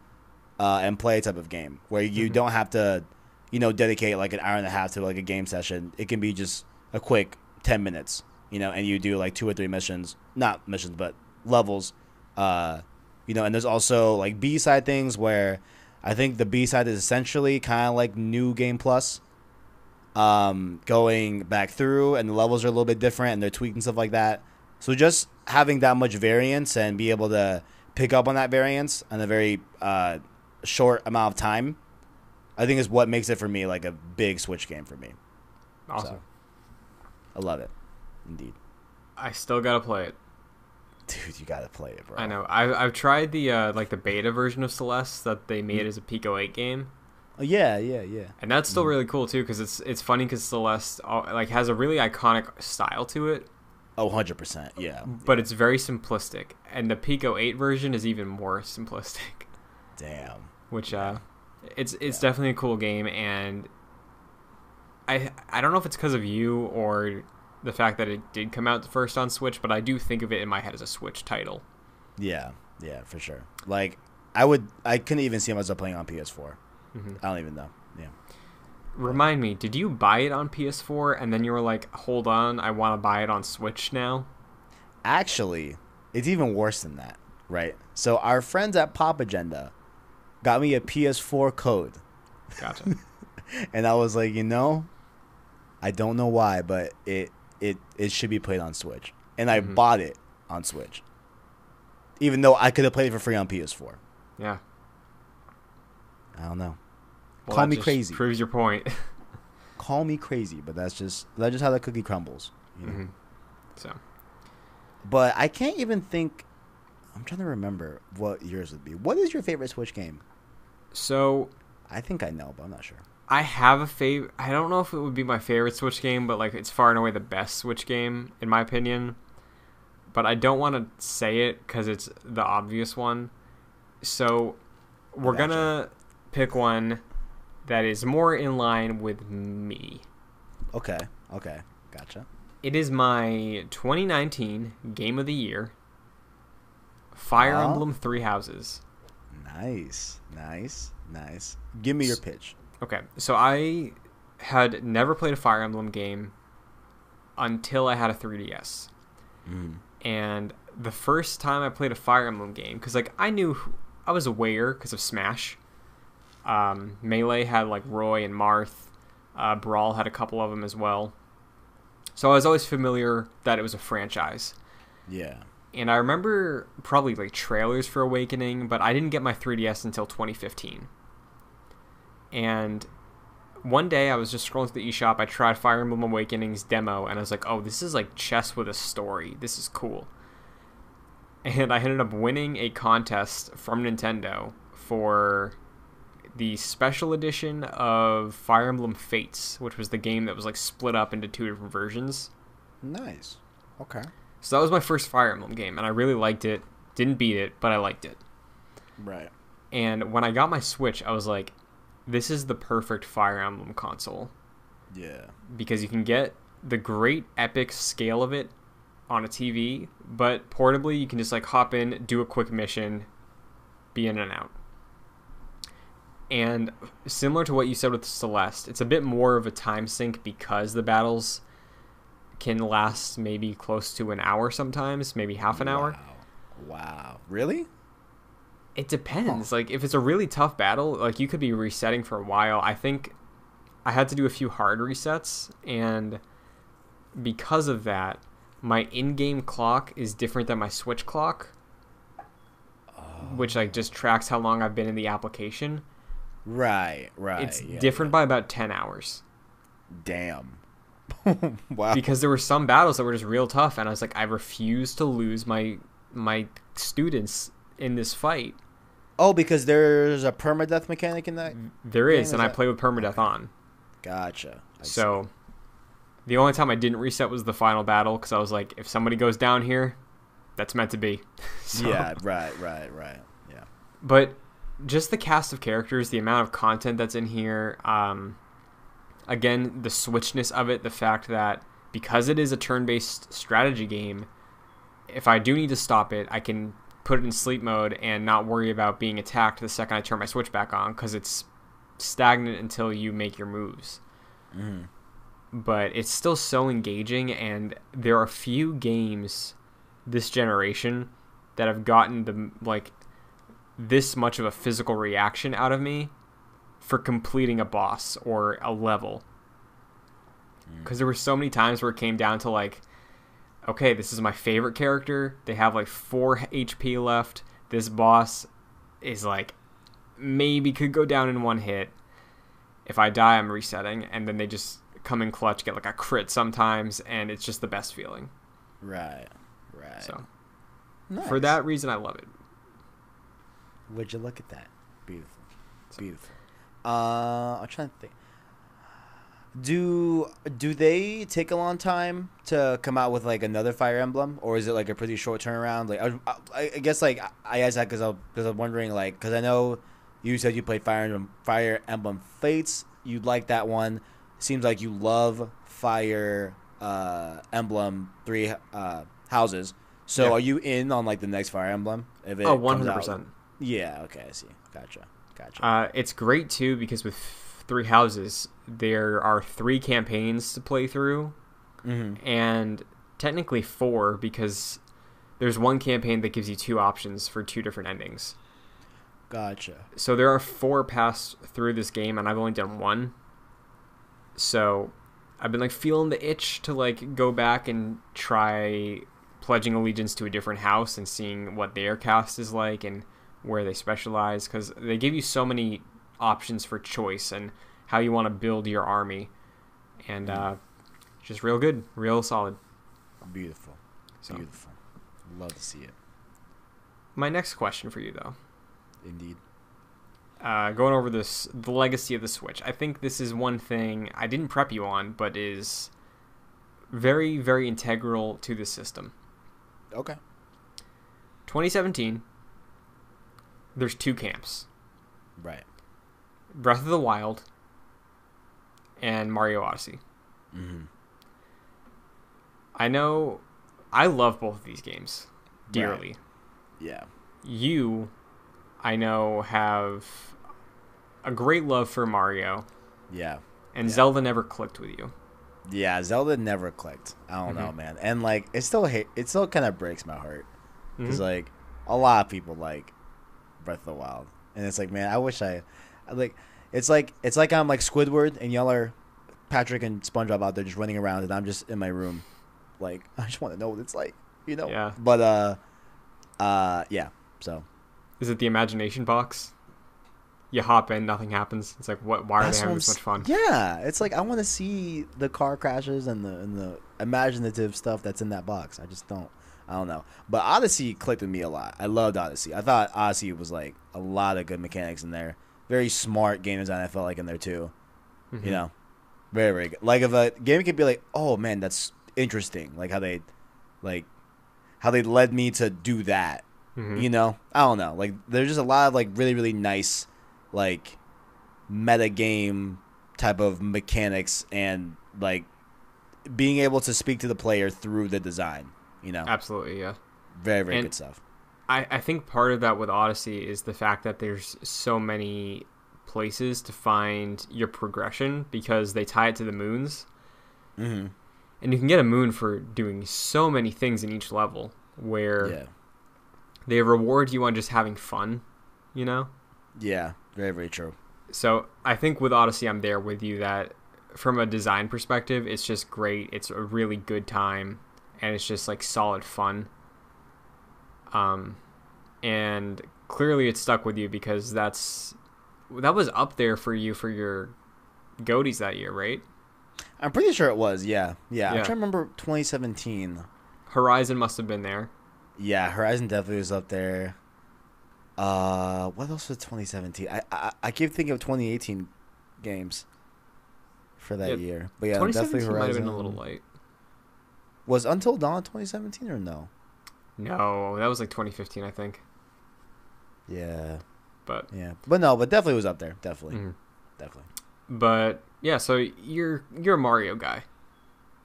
Speaker 2: uh, and play type of game where you
Speaker 1: Mhm.
Speaker 2: don't have to, you know, dedicate like an hour and a half to like a game session. It can be just a quick ten minutes, you know, and you do like two or three missions, not missions, but levels. Uh, you know, and there's also like B side things where I think the B side is essentially kind of like New Game Plus, um, going back through, and the levels are a little bit different, and they're tweaking stuff like that. So just having that much variance and be able to pick up on that variance in a very uh, short amount of time, I think is what makes it for me like a big Switch game for me.
Speaker 1: Awesome.
Speaker 2: So, I love it, indeed,
Speaker 1: I still gotta play it.
Speaker 2: dude. You gotta play it, bro.
Speaker 1: I know. I've I've tried the uh, like the beta version of Celeste that they made as a Pico 8 game,
Speaker 2: Oh, yeah, yeah, yeah.
Speaker 1: and that's still really cool too because it's it's funny because Celeste uh, like has a really iconic style to it,
Speaker 2: Oh, 100 percent. Yeah.
Speaker 1: but it's very simplistic, and the Pico 8 version is even more simplistic.
Speaker 2: Damn.
Speaker 1: Which uh it's it's
Speaker 2: Yeah.
Speaker 1: definitely a cool game and i i don't know if it's because of you or the fact that it did come out first on switch but i do think of it in my head as a switch title
Speaker 2: Yeah, yeah, for sure. Like, I would, I couldn't even see myself playing on PS4.
Speaker 1: Mhm.
Speaker 2: I don't even know. Yeah.
Speaker 1: remind me did you buy it on ps4 and then you were like hold on i want to buy it on switch now
Speaker 2: Actually, it's even worse than that, right? So our friends at Pop Agenda got me a PS4 code,
Speaker 1: gotcha
Speaker 2: and I was like, you know, I don't know why, but it it it should be played on Switch, and I
Speaker 1: Mhm.
Speaker 2: bought it on Switch, even though I could have played it for free on PS4.
Speaker 1: yeah
Speaker 2: I don't know.
Speaker 1: Well,
Speaker 2: Call me crazy.
Speaker 1: proves your point
Speaker 2: Call me crazy, but that's just that's just how the cookie crumbles. You know?
Speaker 1: Mhm. so
Speaker 2: But I can't even think. I'm trying to remember what yours would be. What is your favorite Switch game?
Speaker 1: So
Speaker 2: I think I know, but I'm not sure.
Speaker 1: I have a favorite. I don't know if it would be my favorite Switch game, but like it's far and away the best Switch game in my opinion. But I don't want to say it because it's the obvious one. So we're
Speaker 2: Gotcha.
Speaker 1: gonna pick one that is more in line with me.
Speaker 2: Okay, okay, gotcha.
Speaker 1: It is my 2019 Game of the Year. Fire. Emblem Three Houses.
Speaker 2: Nice, nice, nice. Give me your pitch.
Speaker 1: Okay, so I had never played a Fire Emblem game until I had a 3DS.
Speaker 2: Mm.
Speaker 1: and the first time I played a Fire Emblem game, because like I knew I was aware because of Smash. Um, Melee had like Roy and Marth. Uh, Brawl had a couple of them as well. So I was always familiar that it was a franchise.
Speaker 2: Yeah.
Speaker 1: And I remember probably like trailers for Awakening, but I didn't get my 3DS until 2015. And one day I was just scrolling through the eShop. I tried Fire Emblem Awakening's demo, and I was like, "Oh, this is like chess with a story. This is cool." And I ended up winning a contest from Nintendo for the special edition of Fire Emblem Fates, which was the game that was like split up into two different versions.
Speaker 2: Nice. Okay.
Speaker 1: So that was my first Fire Emblem game, and I really liked it. Didn't beat it, but I liked it.
Speaker 2: Right.
Speaker 1: And when I got my Switch, I was like, this is the perfect Fire Emblem console
Speaker 2: Yeah.
Speaker 1: because you can get the great epic scale of it on a TV, but portably you can just like hop in, do a quick mission, be in and out. And similar to what you said with Celeste, it's a bit more of a time sink because the battles can last maybe close to an hour sometimes, maybe half an hour.
Speaker 2: Wow. Wow. Really?
Speaker 1: It depends. Like if it's a really tough battle, like you could be resetting for a while. I think I had to do a few hard resets and because of that, my in-game clock is different than my Switch clock, oh. which like just tracks how long I've been in the application.
Speaker 2: Right. Right.
Speaker 1: it's
Speaker 2: yeah,
Speaker 1: different by about 10 hours.
Speaker 2: Damn. wow.
Speaker 1: because there were some battles that were just real tough and I was like I refuse to lose my my students in this fight.
Speaker 2: Oh, because there's a permadeath mechanic in that.
Speaker 1: There is,
Speaker 2: is
Speaker 1: and I play with permadeath on.
Speaker 2: Gotcha. I see.
Speaker 1: So the only time I didn't reset was the final battle because I was like, if somebody goes down here, that's meant to be. So-
Speaker 2: yeah, right, right, right. Yeah.
Speaker 1: But just the cast of characters, the amount of content that's in here, um, again, the switchness of it, the fact that because it is a turn based strategy game, if I do need to stop it, I can put it in sleep mode and not worry about being attacked the second I turn my switch back on because it's stagnant until you make your moves.
Speaker 2: hmm
Speaker 1: But it's still so engaging, and there are few games this generation that have gotten the like this much of a physical reaction out of me for completing a boss or a level. Hmm. Because there were so many times where it came down to like, okay, this is my favorite character. They have like four HP left. This boss is like maybe could go down in one hit. If I die, I'm resetting, and then they just come in clutch, get like a crit sometimes, and it's just the best feeling.
Speaker 2: Right, right.
Speaker 1: So
Speaker 2: Nice.
Speaker 1: for that reason, I love it.
Speaker 2: Would you look at that? Beautiful, beautiful. Uh, I'm trying to think. Do do they take a long time to come out with like another Fire Emblem, or is it like a pretty short turnaround? Like I, I, I guess like I asked that because I because I'm wondering like because I know you said you played Fire Emblem Fire Emblem Fates. You like that one. Seems like you love Fire uh, Emblem Three uh, Houses. So
Speaker 1: Yeah.
Speaker 2: are you in on like the next Fire Emblem? If it
Speaker 1: Oh, 100%.
Speaker 2: out? Yeah. Okay. I see. Gotcha. Gotcha.
Speaker 1: Uh, it's great too because with three houses, there are three campaigns to play through,
Speaker 2: hmm
Speaker 1: and technically four because there's one campaign that gives you two options for two different endings.
Speaker 2: Gotcha.
Speaker 1: So there are four paths through this game, and I've only done one. So I've been like feeling the itch to like go back and try pledging allegiance to a different house and seeing what their cast is like and where they specialize because they give you so many options for choice and how you want to build your army, and uh, just real good, real solid.
Speaker 2: Beautiful.
Speaker 1: So
Speaker 2: Beautiful. Love to see it.
Speaker 1: my next question for you though.
Speaker 2: Indeed.
Speaker 1: uh, going over this the legacy of the switch i think this is one thing i didn't prep you on but is very very integral to the system
Speaker 2: Okay.
Speaker 1: 2017 there's two camps
Speaker 2: Right.
Speaker 1: breath of the wild and mario odyssey
Speaker 2: Mm-hmm.
Speaker 1: i know i love both of these games dearly
Speaker 2: Yeah.
Speaker 1: you i know have a great love for mario
Speaker 2: Yeah.
Speaker 1: and
Speaker 2: Yeah.
Speaker 1: zelda never clicked with you
Speaker 2: Yeah. Zelda never clicked. I don't know,
Speaker 1: Mhm.
Speaker 2: man. And like, it still hate. It still kind of breaks my heart because
Speaker 1: Mhm.
Speaker 2: like a lot of people like Breath of the Wild, and it's like, man, I wish I, I like. It's like it's like I'm like Squidward, and y'all are Patrick and SpongeBob out there just running around, and I'm just in my room, like I just want to know what it's like, you know.
Speaker 1: Yeah.
Speaker 2: But uh, uh, yeah. So
Speaker 1: Is it the imagination box? You hop in, nothing happens. It's like, what? Why are
Speaker 2: That's
Speaker 1: they having this much fun?
Speaker 2: Yeah, it's like I want to see the car crashes and the and the imaginative stuff that's in that box. I just don't. I don't know. But Odyssey clicked with me a lot. I loved Odyssey. I thought Odyssey was like a lot of good mechanics in there. Very smart game design. I felt like in there too.
Speaker 1: Mhm.
Speaker 2: You know, very very good. Like if a game could be like, oh man, that's interesting. Like how they, like, how they led me to do that.
Speaker 1: Mhm.
Speaker 2: You know, I don't know. Like there's just a lot of like really really nice, like, meta game type of mechanics and like being able to speak to the player through the design. You know,
Speaker 1: Absolutely, yeah.
Speaker 2: very very
Speaker 1: and-
Speaker 2: good stuff.
Speaker 1: I, I think part of that with Odyssey is the fact that there's so many places to find your progression because they tie it to the moons.
Speaker 2: hmm
Speaker 1: And you can get a moon for doing so many things in each level where
Speaker 2: Yeah,
Speaker 1: they reward you on just having fun, you know?
Speaker 2: yeah, very very true.
Speaker 1: So I think with Odyssey, I'm there with you that from a design perspective, it's just great. It's a really good time, and it's just like solid fun. Um, and clearly it stuck with you because that's that was up there for you for your GOTYs that year, right?
Speaker 2: I'm pretty sure it was. Yeah, yeah. I'm trying to remember 2017.
Speaker 1: Horizon must have been there.
Speaker 2: Yeah, Horizon definitely was up there. Uh, what else was 2017? I I, I keep thinking of 2018 games for that
Speaker 1: Yeah,
Speaker 2: year, but yeah, definitely
Speaker 1: 2017 might have
Speaker 2: Horizon.
Speaker 1: been a little light.
Speaker 2: Was Until Dawn 2017 or no?
Speaker 1: No, that was like 2015, I think.
Speaker 2: Yeah,
Speaker 1: But
Speaker 2: yeah, but no, but definitely was up there. Definitely,
Speaker 1: mhm.
Speaker 2: definitely.
Speaker 1: but yeah, so you're you're a Mario guy,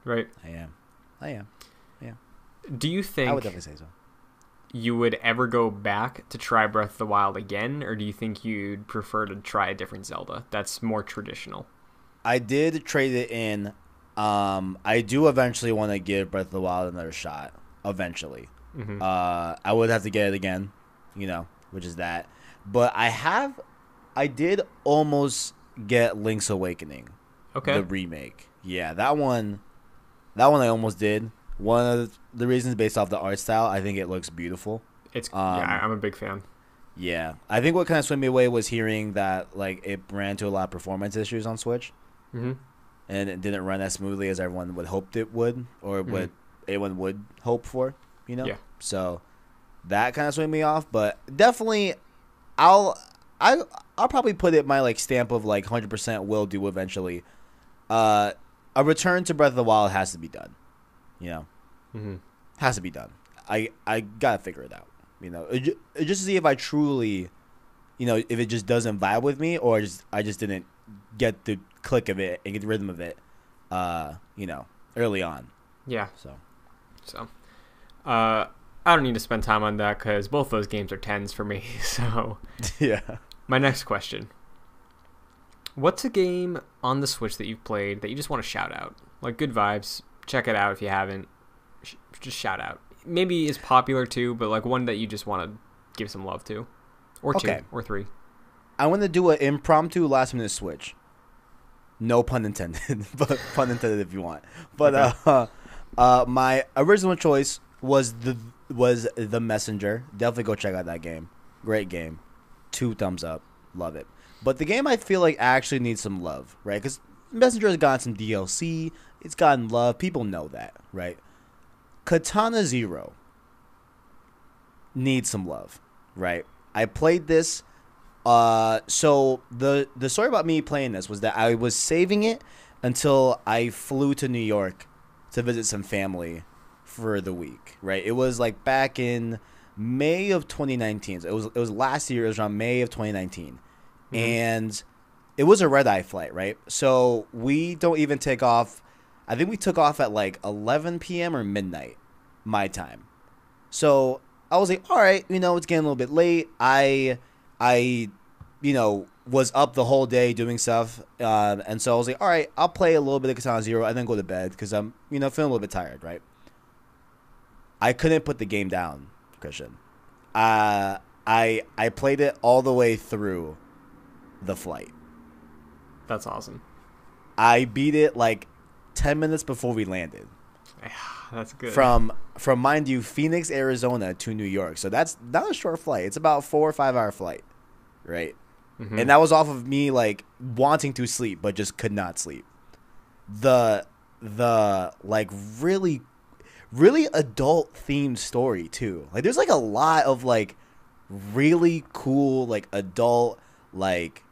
Speaker 1: right?
Speaker 2: I am, I am. Yeah.
Speaker 1: Do you think
Speaker 2: I would definitely say so.
Speaker 1: you would ever go back to try Breath of the Wild again, or do you think you'd prefer to try a different Zelda that's more traditional?
Speaker 2: I did trade it in. Um, I do eventually want to give Breath of the Wild another shot. Eventually,
Speaker 1: hmm
Speaker 2: uh, I would have to get it again, you know, which is that. But I have, I did almost get Link's Awakening,
Speaker 1: okay.
Speaker 2: the remake. Yeah, that one, that one I almost did. One of the reasons based off the art style, I think it looks beautiful.
Speaker 1: it's
Speaker 2: um,
Speaker 1: yeah, I'm a big fan.
Speaker 2: Yeah, I think what kind of swept me away was hearing that like it ran into a lot of performance issues on Switch.
Speaker 1: hmm
Speaker 2: and it didn't run as smoothly as everyone would hoped it would, or
Speaker 1: Mhm.
Speaker 2: what anyone would hope for. You know.
Speaker 1: Yeah.
Speaker 2: So that kind of swung me off, but definitely, I'll I I'll probably put it my like stamp of like hundred percent will do eventually. Uh, a return to Breath of the Wild has to be done. You know,
Speaker 1: hmm
Speaker 2: has to be done. I I gotta figure it out. You know, it, it just to see if I truly, you know, if it just doesn't vibe with me, or just I just didn't get the click of it and get the rhythm of it. Uh, you know, early on.
Speaker 1: Yeah.
Speaker 2: So
Speaker 1: So, uh, I don't need to spend time on that because both those games are tens for me. So,
Speaker 2: yeah.
Speaker 1: my next question: What's a game on the Switch that you've played that you just want to shout out? Like good vibes. Check it out if you haven't. Sh- just shout out. Maybe it's popular too, but like one that you just want to give some love to, or
Speaker 2: Okay.
Speaker 1: two, or three.
Speaker 2: I want to do an impromptu last minute switch. No pun intended, but pun intended if you want. But uh, uh, my original choice was the was the messenger. Definitely go check out that game. Great game. Two thumbs up. Love it. But the game I feel like actually needs some love, right? Because Messenger has gotten some DLC. It's gotten love. People know that, right? Katana Zero needs some love, right? I played this uh, so the the story about me playing this was that I was saving it until I flew to New York to visit some family for the week. Right? It was like back in May of 2019. So it was it was last year. It was around May of 2019,
Speaker 1: Mhm.
Speaker 2: and it was a red eye flight. Right? So we don't even take off. I think we took off at like 11 p.m. or midnight, my time. So I was like, all right, you know, it's getting a little bit late. I, I, you know, was up the whole day doing stuff, um, and so I was like, all right, I'll play a little bit of Katana Zero and then go to bed because I'm, you know, feeling a little bit tired, right? I couldn't put the game down, Christian. Uh, I I played it all the way through the flight.
Speaker 1: That's awesome.
Speaker 2: I beat it like ten minutes before we landed.
Speaker 1: That's good.
Speaker 2: from from mind you Phoenix, Arizona to New York. So that's not a short flight. It's about four or five hour flight, right?
Speaker 1: Mhm.
Speaker 2: And that was off of me like wanting to sleep but just could not sleep. The the like really really adult themed story too. Like there's like a lot of like really cool like adult like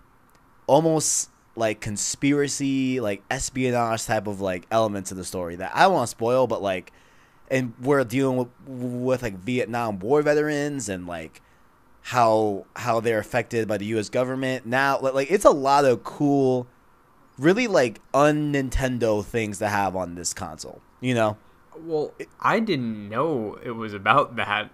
Speaker 2: almost like conspiracy like espionage type of like elements of the story that I don't want to spoil but like and we're dealing with with like Vietnam war veterans and like how how they're affected by the US government now like, like it's a lot of cool really like un Nintendo things to have on this console you know?
Speaker 1: Well, I didn't know it was about that.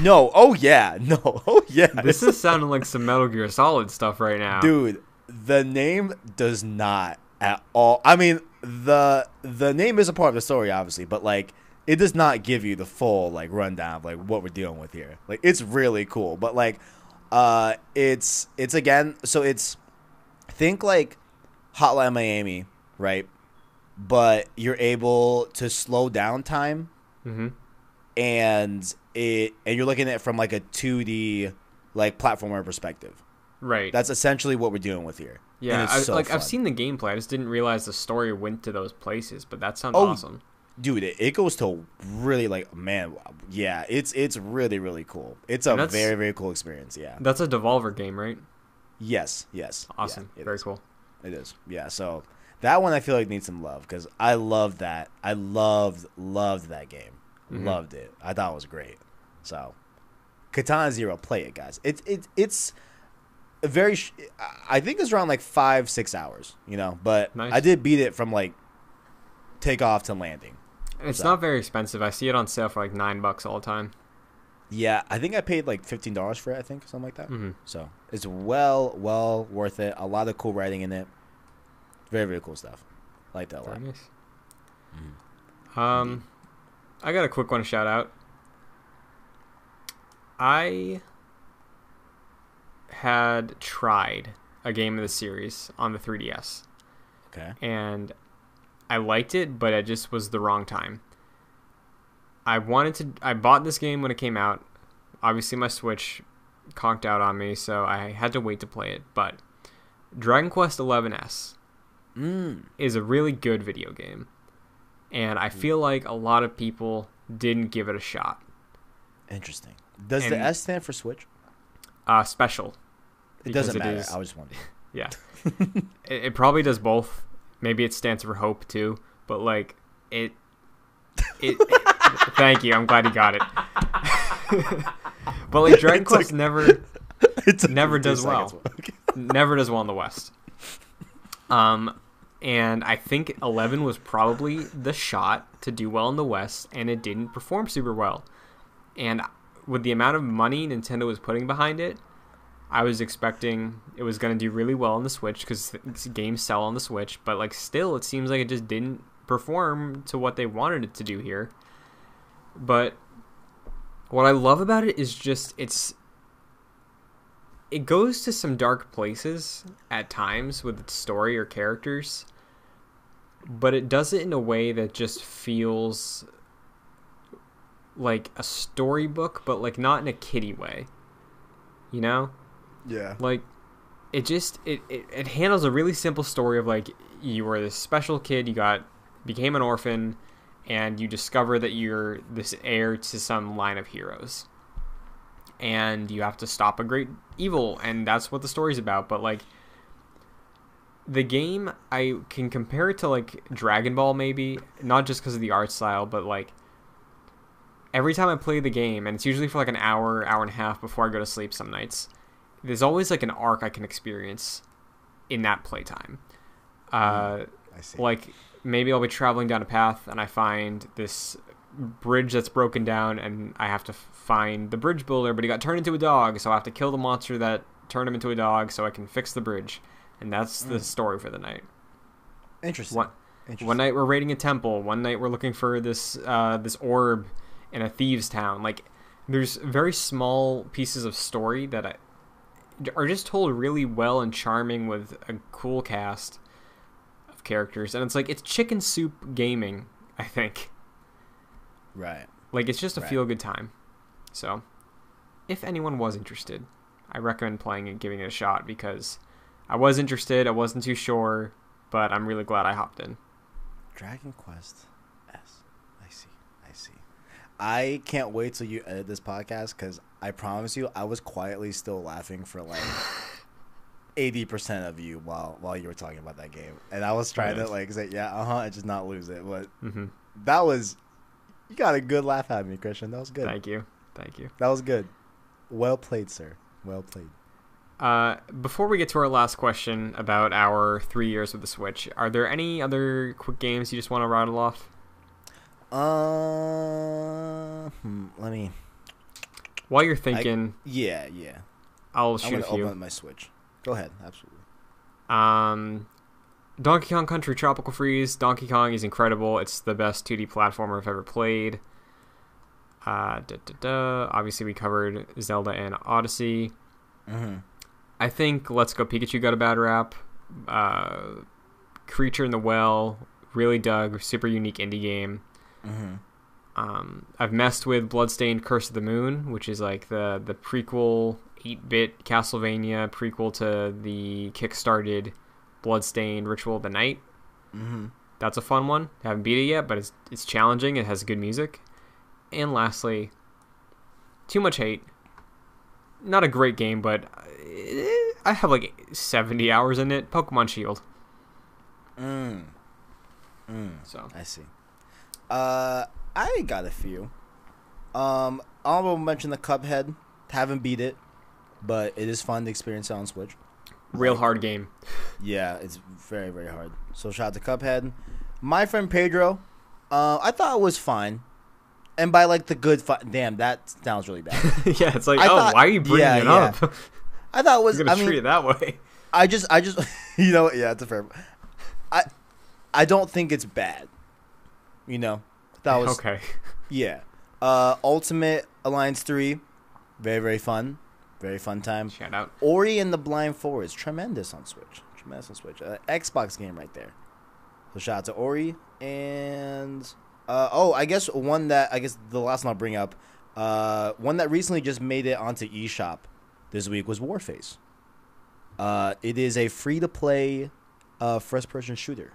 Speaker 2: no. Oh yeah. No. Oh yeah
Speaker 1: This is sounding like some Metal Gear Solid stuff right now.
Speaker 2: dude the name does not at all i mean the the name is a part of the story obviously but like it does not give you the full like rundown of like what we're dealing with here. Like it's really cool but like uh it's it's again so it's think like hotline miami right? But you're able to slow down time
Speaker 1: hmm
Speaker 2: and it and you're looking at it from like a 2d like platformer perspective
Speaker 1: Right.
Speaker 2: that's essentially what we're dealing with here.
Speaker 1: Yeah. I,
Speaker 2: so
Speaker 1: like
Speaker 2: fun.
Speaker 1: I've seen the gameplay. I just didn't realize the story went to those places. But that sounds
Speaker 2: Oh,
Speaker 1: awesome.
Speaker 2: dude, it, it goes to really like man, yeah, it's it's really really cool. It's a very very cool experience. Yeah.
Speaker 1: That's a Devolver game, right?
Speaker 2: Yes. Yes.
Speaker 1: Awesome.
Speaker 2: it
Speaker 1: Very
Speaker 2: is.
Speaker 1: cool.
Speaker 2: It is. Yeah. So that one I feel like needs some love because I loved that. I loved loved that game.
Speaker 1: Mhm.
Speaker 2: Loved it. I thought it was great. So, Katana Zero, play it, guys. It's it's it's a very. Sh- I think it's around like five six hours. You know, but
Speaker 1: Nice.
Speaker 2: I did beat it from like takeoff to landing.
Speaker 1: It's
Speaker 2: So-
Speaker 1: not very expensive. I see it on sale for like nine bucks all the time.
Speaker 2: Yeah, I think I paid like fifteen dollars for it. I think or something like that.
Speaker 1: hmm
Speaker 2: So it's well well worth it. A lot of cool writing in it. Very very cool stuff. Like that a lot.
Speaker 1: Nice.
Speaker 2: Mm-hmm.
Speaker 1: Um, I got a quick one to shout out. I had tried a game of the series on the 3DS,
Speaker 2: Okay.
Speaker 1: and I liked it, but it just was the wrong time. I wanted to. I bought this game when it came out. Obviously, my Switch conked out on me, so I had to wait to play it. But Dragon Quest XI-S
Speaker 2: Mm.
Speaker 1: is a really good video game. And I feel like a lot of people didn't give it a shot.
Speaker 2: Interesting. Does the S stand for Switch?
Speaker 1: Uh, special.
Speaker 2: It doesn't
Speaker 1: it
Speaker 2: matter.
Speaker 1: is-
Speaker 2: I was wondering.
Speaker 1: Yeah. it, it probably does both. Maybe it stands for hope too. But like it. It. thank you. I'm glad you got it. but like Dragon
Speaker 2: It took-
Speaker 1: Quest never
Speaker 2: It took
Speaker 1: Never does well. Never does well in the West. Um, and I think Eleven was probably the shot to do well in the West, and it didn't perform super well. And with the amount of money Nintendo was putting behind it, I was expecting it was going to do really well on the Switch because games sell on the Switch. But like, still, it seems like it just didn't perform to what they wanted it to do here. But what I love about it is just it's it goes to some dark places at times with its story or characters, but it does it in a way that just feels like a storybook, but like not in a kiddie way. You know?
Speaker 2: Yeah.
Speaker 1: Like it just it, it, it handles a really simple story of like you were this special kid, you got became an orphan, and you discover that you're this heir to some line of heroes and you have to stop a great evil and that's what the story's about but like the game i can compare it to like dragon ball maybe not just because of the art style but like every time i play the game and it's usually for like an hour hour and a half before i go to sleep some nights there's always like an arc i can experience in that playtime uh
Speaker 2: I see.
Speaker 1: like maybe I'll be traveling down a path and I find this bridge that's broken down and I have to find the bridge builder, but he got turned into a dog, so I have to kill the monster that turned him into a dog so I can fix the bridge. And that's the story for the night.
Speaker 2: Interesting.
Speaker 1: One,
Speaker 2: Interesting.
Speaker 1: one night we're raiding a temple, one night we're looking for this uh, this orb in a thieves town. Like there's very small pieces of story that I, are just told really well and charming with a cool cast of characters, and it's like it's chicken soup gaming. I think
Speaker 2: Right.
Speaker 1: like it's just a
Speaker 2: Right.
Speaker 1: feel good time. So, if anyone was interested, I recommend playing and giving it a shot because I was interested. I wasn't too sure, but I'm really glad I hopped in.
Speaker 2: Dragon Quest S. I see. I see. I can't wait till you edit this podcast because I promise you, I was quietly still laughing for like eighty percent of you while while you were talking about that game, and I was trying to like say, yeah, uh huh, and just not lose it. But
Speaker 1: hmm
Speaker 2: that was, you got a good laugh at me, Christian. That was good.
Speaker 1: Thank you, thank you.
Speaker 2: That was good. Well played, sir. Well played.
Speaker 1: Uh, before we get to our last question about our three years with the Switch, are there any other quick games you just want to rattle off?
Speaker 2: Uh, hmm, let me.
Speaker 1: While you're thinking,
Speaker 2: Yeah, yeah.
Speaker 1: I'll shoot
Speaker 2: I'm
Speaker 1: gonna
Speaker 2: open up my Switch. Go ahead. Absolutely.
Speaker 1: Um, Donkey Kong Country Tropical Freeze. Donkey Kong is incredible. It's the best 2D platformer I've ever played. Uh, da, da, da. Obviously, we covered Zelda and Odyssey.
Speaker 2: Mm-hmm.
Speaker 1: I think Let's Go Pikachu got a bad rap. Uh, Creature in the Well, really dug. Super unique indie game.
Speaker 2: Mm-hmm.
Speaker 1: Um, I've messed with Bloodstained Curse of the Moon, which is like the the prequel 8-bit Castlevania prequel to the kickstarted Bloodstained Ritual of the Night.
Speaker 2: Mm-hmm.
Speaker 1: That's a fun one. I haven't beat it yet, but it's it's challenging. It has good music. And lastly, Too Much Hate. Not a great game, but eh, I have like 70 hours in it. Pokemon Shield.
Speaker 2: Mm. Mm.
Speaker 1: So
Speaker 2: I see. Uh, I got a few. Um, honorable mention the Cuphead. Haven't beat it, but it is fun to experience it on Switch.
Speaker 1: real hard game.
Speaker 2: Yeah, it's very very hard. So shout out to Cuphead. My friend Pedro, uh, I thought it was fine, and by like the good fi- damn that sounds really bad.
Speaker 1: yeah, it's like,
Speaker 2: I
Speaker 1: oh,
Speaker 2: thought-
Speaker 1: why are you bringing
Speaker 2: yeah,
Speaker 1: it
Speaker 2: yeah.
Speaker 1: up?
Speaker 2: I thought it was.
Speaker 1: You're gonna
Speaker 2: I
Speaker 1: treat
Speaker 2: mean,
Speaker 1: it that way.
Speaker 2: I just I just you know yeah it's a fair. I I don't think it's bad. You know, that was
Speaker 1: okay.
Speaker 2: yeah. Uh, Ultimate Alliance three, very very fun, very fun time.
Speaker 1: Shout out.
Speaker 2: Ori and the Blind Forest, tremendous on Switch. Tremendous on Switch. Uh, Xbox game right there. So shout out to Ori and uh, oh, I guess one that I guess the last one I'll bring up, uh, one that recently just made it onto eShop this week was Warface. Uh, it is a free to play uh, first person shooter,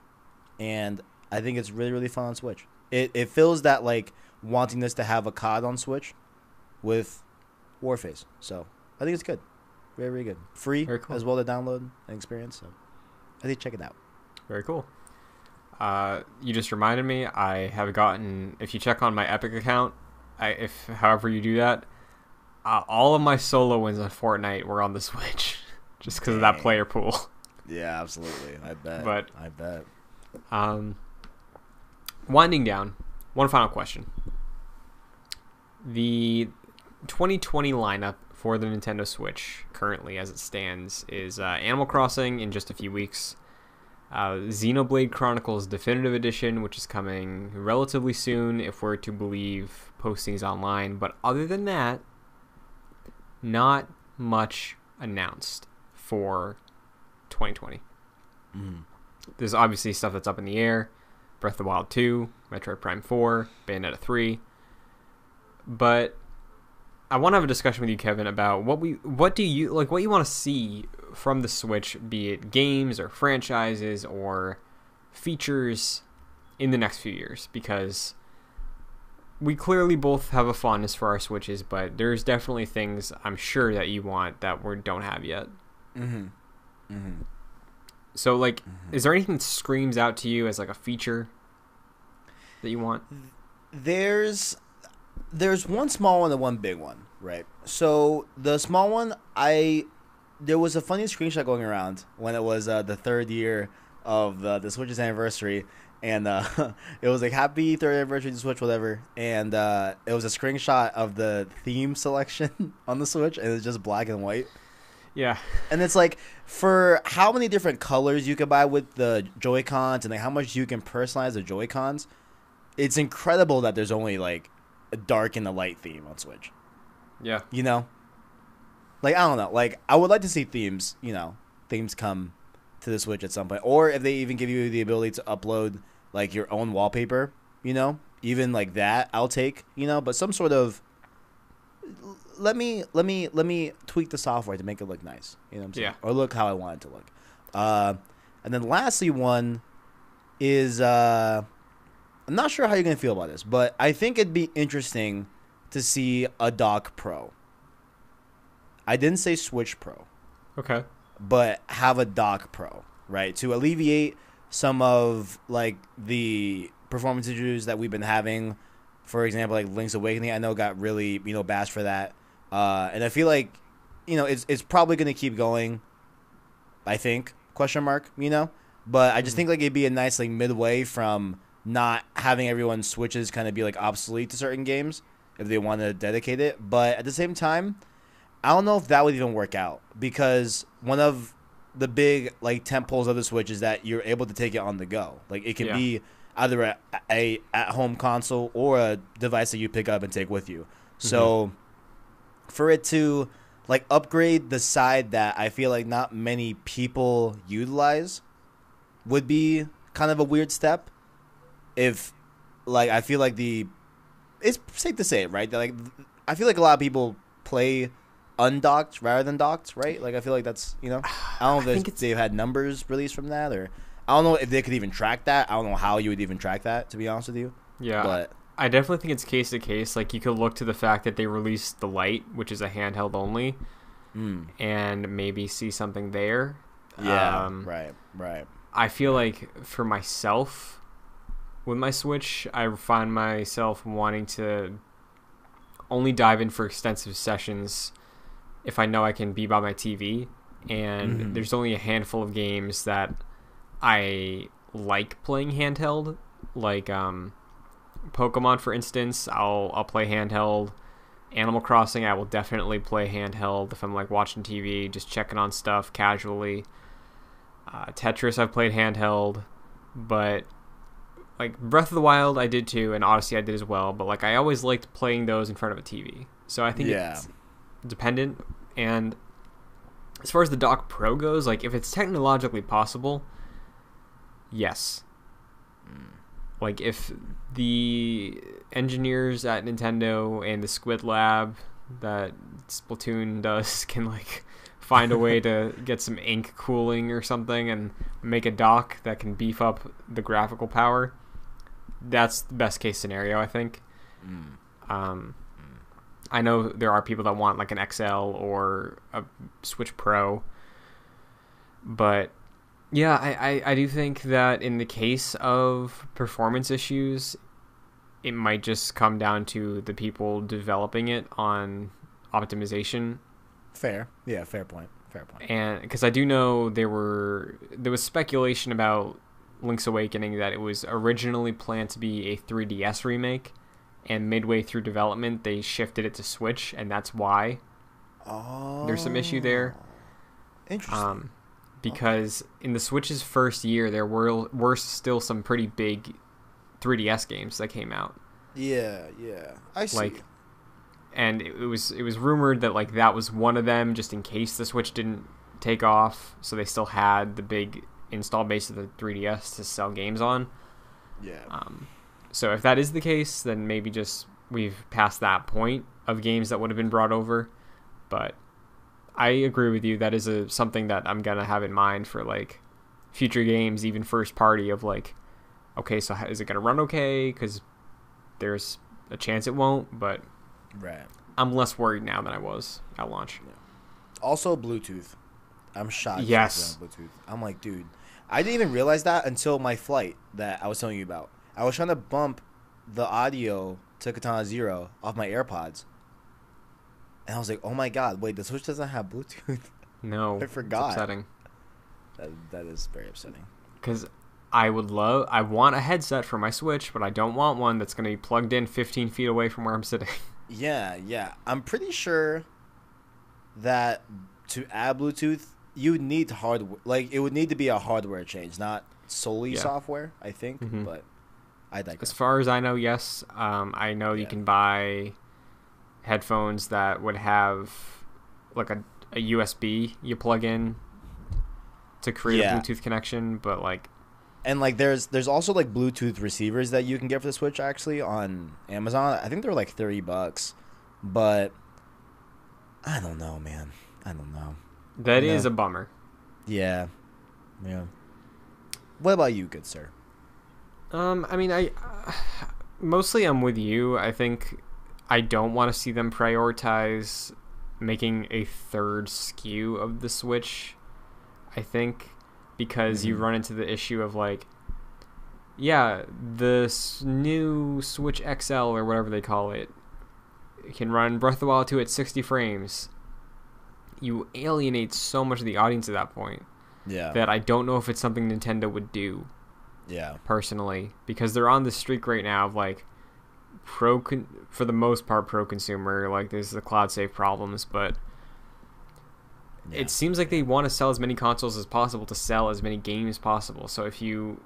Speaker 2: and I think it's really really fun on Switch. It it feels that like wantingness to have a COD on Switch with Warface. So I think it's good. Very, very good. Free
Speaker 1: Very cool.
Speaker 2: as well to download and experience. So I think check it out.
Speaker 1: Very cool. Uh, you just reminded me. I have gotten. If you check on my Epic account, I, if however you do that, uh, all of my solo wins on Fortnite were on the Switch, just because of that player pool.
Speaker 2: Yeah, absolutely. I bet.
Speaker 1: But-
Speaker 2: I bet.
Speaker 1: Um, winding down, one final question. The 2020 lineup for the Nintendo Switch currently, as it stands, is uh, Animal Crossing in just a few weeks, uh, Xenoblade Chronicles Definitive Edition, which is coming relatively soon if we're to believe postings online. But other than that, not much announced for 2020
Speaker 2: Mm.
Speaker 1: there's obviously stuff that's up in the air breath of the wild 2 metroid prime 4 bayonetta 3 but i want to have a discussion with you kevin about what we what do you like what you want to see from the switch be it games or franchises or features in the next few years because we clearly both have a fondness for our switches but there's definitely things i'm sure that you want that we don't have yet
Speaker 2: Mm-hmm. Mm-hmm.
Speaker 1: So, like, is there anything that screams out to you as like a feature that you want?
Speaker 2: There's there's one small one and one big one, right? So the small one, I there was a funny screenshot going around when it was uh, the third year of the, the Switch's anniversary, and uh, it was like happy third anniversary to Switch, whatever. And uh, it was a screenshot of the theme selection on the Switch, and it's just black and white.
Speaker 1: Yeah,
Speaker 2: And it's like for how many different colors you can buy with the Joy Cons and like how much you can personalize the Joy Cons, it's incredible that there's only like a dark and a light theme on Switch.
Speaker 1: yeah,
Speaker 2: You know, like I don't know. Like I would like to see themes. You know, themes come to the Switch at some point, or if they even give you the ability to upload like your own wallpaper. You know, even like that, I'll take. You know, but some sort of let me let me let me tweak the software to make it look nice. You know what I'm saying?
Speaker 1: Yeah.
Speaker 2: Or look how I want it to look. Uh, and then lastly, one is uh, I'm not sure how you're gonna feel about this, but I think it'd be interesting to see a Dock Pro. I didn't say Switch Pro,
Speaker 1: okay,
Speaker 2: but have a Dock Pro, right? To alleviate some of like the performance issues that we've been having. For example, like Link's Awakening, I know got really you know bashed for that, uh, and I feel like you know it's it's probably gonna keep going. I think question mark you know, but I just think like it'd be a nice like midway from not having everyone's switches kind of be like obsolete to certain games if they want to dedicate it, but at the same time, I don't know if that would even work out because one of the big like tent poles of the Switch is that you're able to take it on the go. Like it can
Speaker 1: Yeah.
Speaker 2: be either a, a at home console or a device that you pick up and take with you. So for it to like upgrade the side that I feel like not many people utilize would be kind of a weird step. If like I feel like the it's safe to say it, right? That, like I feel like a lot of people play undocked rather than docked, right? Like I feel like that's you know I don't know
Speaker 1: I
Speaker 2: if
Speaker 1: think
Speaker 2: they've had numbers released from that or I don't know if they could even track that. I don't know how you would even track that. To be honest with you,
Speaker 1: Yeah,
Speaker 2: but
Speaker 1: I definitely think it's case to case. Like you could look to the fact that they released the light, which is a handheld only,
Speaker 2: mm,
Speaker 1: and maybe see something there.
Speaker 2: yeah,
Speaker 1: Um,
Speaker 2: right, right.
Speaker 1: I feel like for myself, with my Switch, I find myself wanting to only dive in for extensive sessions if I know I can be by my TV. And
Speaker 2: Mhm.
Speaker 1: there's only a handful of games that I like playing handheld, like um, Pokemon, for instance. I'll I'll play handheld. Animal Crossing, I will definitely play handheld if I'm like watching TV, just checking on stuff casually. Uh, Tetris, I've played handheld, but like Breath of the Wild, I did too, and Odyssey, I did as well. But like, I always liked playing those in front of a TV. So I think
Speaker 2: Yeah.
Speaker 1: it's dependent. And as far as the Dock Pro goes, like if it's technologically possible, yes. Like if the engineers at Nintendo and the Squid Lab that Splatoon does can like find a way to get some ink cooling or something and make a dock that can beef up the graphical power, that's the best case scenario, I think.
Speaker 2: Mm.
Speaker 1: Um, I know there are people that want like an XL or a Switch Pro, but yeah, I, I, I do think that in the case of performance issues, it might just come down to the people developing it on optimization
Speaker 2: Fair, yeah, fair point, fair point.
Speaker 1: and because I do know there were there was speculation about Link's Awakening that it was originally planned to be a 3DS remake, and midway through development they shifted it to Switch, and that's why
Speaker 2: Oh,
Speaker 1: there's some issue there.
Speaker 2: Interesting.
Speaker 1: Um, because in the Switch's first year, there were were still some pretty big 3DS games that came out.
Speaker 2: yeah, yeah. I see.
Speaker 1: like, and it, it was it was rumored that like that was one of them, just in case the Switch didn't take off, so they still had the big install base of the 3DS to sell games on.
Speaker 2: yeah.
Speaker 1: Um, so if that is the case, then maybe just we've passed that point of games that would have been brought over. But I agree with you. That is a something that I'm gonna have in mind for like future games, even first party. Of like, okay, so how, is it gonna run okay? Because there's a chance it won't, but
Speaker 2: right.
Speaker 1: I'm less worried now than I was at launch.
Speaker 2: Also, Bluetooth. I'm shocked.
Speaker 1: Yes.
Speaker 2: Bluetooth. I'm like, dude, I didn't even realize that until my flight that I was telling you about. I was trying to bump the audio to Katana Zero off my AirPods, and I was like, oh my god, wait, the Switch doesn't have Bluetooth.
Speaker 1: No,
Speaker 2: I forgot.
Speaker 1: Upsetting
Speaker 2: that, that is very upsetting.
Speaker 1: because I would love. I want a headset for my Switch, but I don't want one that's gonna be plugged in 15 feet away from where I'm sitting.
Speaker 2: Yeah, yeah. I'm pretty sure that to add Bluetooth, you would need hardware. Like it would need to be a hardware change, not solely
Speaker 1: Yeah.
Speaker 2: software. I think,
Speaker 1: Mhm.
Speaker 2: but I digress.
Speaker 1: As far as I know, yes. Um, I know you can buy headphones that would have like a, a USB you plug in to create
Speaker 2: Yeah.
Speaker 1: a Bluetooth connection, but like
Speaker 2: And like there's there's also like Bluetooth receivers that you can get for the Switch actually on Amazon. I think they're like 30 bucks. But I don't know, man. I don't know.
Speaker 1: that is
Speaker 2: No.
Speaker 1: a bummer.
Speaker 2: Yeah. Yeah. What about you, good sir?
Speaker 1: Um, I mean, I mostly I'm with you. I think I don't want to see them prioritize making a third SKU of the Switch. I think because you
Speaker 2: Mhm.
Speaker 1: run into the issue of like, yeah, this new Switch XL or whatever they call it can run Breath of the Wild 2 at 60 frames. You alienate so much of the audience at that point
Speaker 2: Yeah.
Speaker 1: that I don't know if it's something Nintendo would do
Speaker 2: yeah.
Speaker 1: personally because they're on the streak right now of like pro con- for the most part pro consumer like there's the cloud save problems but
Speaker 2: yeah.
Speaker 1: it seems like they want to sell as many consoles as possible to sell as many games as possible. So if you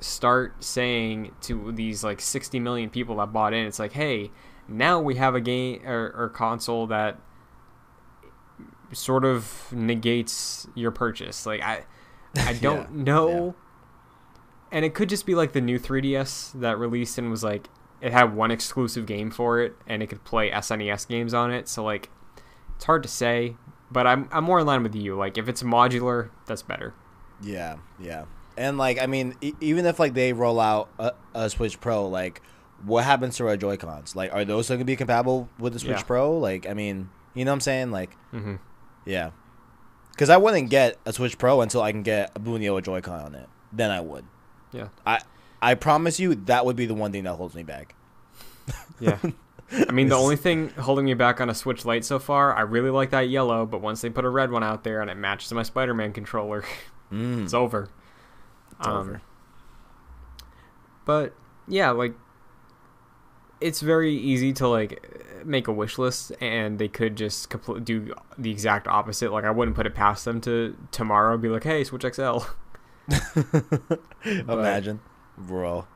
Speaker 1: start saying to these like 60 million people that bought in it's like hey now we have a game or, or console that sort of negates your purchase. Like i i don't
Speaker 2: Yeah,
Speaker 1: know and it could just be like the new 3ds that released and was like it had one exclusive game for it and it could play snes games on it so like it's hard to say but i'm, I'm more in line with you like if it's modular that's better
Speaker 2: Yeah, yeah. And like, I mean, e- even if like they roll out a, a Switch Pro, like, what happens to our Joy Cons? Like, are those going to be compatible with the Switch
Speaker 1: Yeah.
Speaker 2: Pro? Like, I mean, you know what I'm saying? Like,
Speaker 1: mm-hmm.
Speaker 2: yeah. Because I wouldn't get a Switch Pro until I can get a Bunio Joy-Con on it. Then I would.
Speaker 1: Yeah.
Speaker 2: I I promise you that would be the one thing that holds me back.
Speaker 1: Yeah. I mean, the only thing holding me back on a Switch Lite so far, I really like that yellow, but once they put a red one out there and it matches my Spider-Man controller,
Speaker 2: Mm,
Speaker 1: it's over.
Speaker 2: it's
Speaker 1: Um,
Speaker 2: over.
Speaker 1: But yeah, like it's very easy to like make a wish list, and they could just compl- do the exact opposite. Like I wouldn't put it past them to tomorrow be like, "Hey, Switch XL."
Speaker 2: Imagine, bro.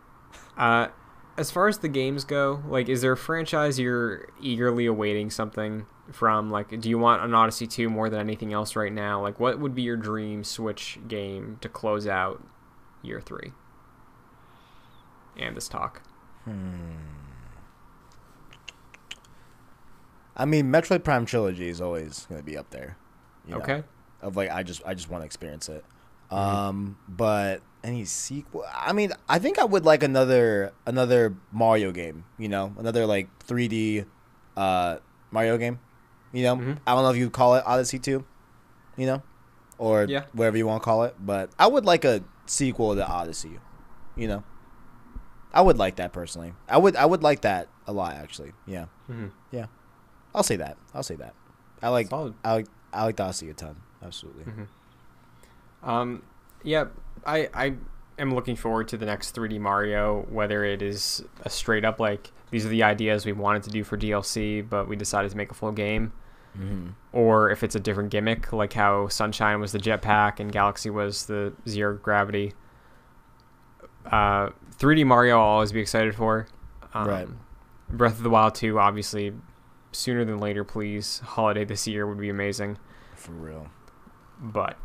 Speaker 1: Uh, as far as the games go, like, is there a franchise you're eagerly awaiting something from? Like, do you want an Odyssey 2 more than anything else right now? Like, what would be your dream Switch game to close out year three? And this talk. Hmm.
Speaker 2: I mean, Metroid Prime trilogy is always going to be up there. you know,
Speaker 1: Okay.
Speaker 2: Of like, I just I just want to experience it.
Speaker 1: Mm-hmm.
Speaker 2: Um, but any sequel? I mean, I think I would like another another Mario game. You know, another like 3D uh Mario game. You know,
Speaker 1: Mhm.
Speaker 2: I don't know if you call it Odyssey Two. You know, or
Speaker 1: Yeah.
Speaker 2: whatever you want to call it. But I would like a sequel to Odyssey. You know, I would like that personally. I would I would like that a lot actually. Yeah.
Speaker 1: Mm-hmm.
Speaker 2: Yeah, I'll say that. I'll say that. I like
Speaker 1: Solid.
Speaker 2: I like I like Odyssey a ton. Absolutely.
Speaker 1: Um, yeah, I I am looking forward to the next 3D Mario. Whether it is a straight up like these are the ideas we wanted to do for DLC, but we decided to make a full game,
Speaker 2: Mm-hmm.
Speaker 1: or if it's a different gimmick, like how Sunshine was the jetpack and Galaxy was the zero gravity. Uh, 3D Mario, I'll always be excited for. Um,
Speaker 2: Right.
Speaker 1: Breath of the Wild 2, obviously, sooner than later, please. Holiday this year would be amazing.
Speaker 2: For real.
Speaker 1: But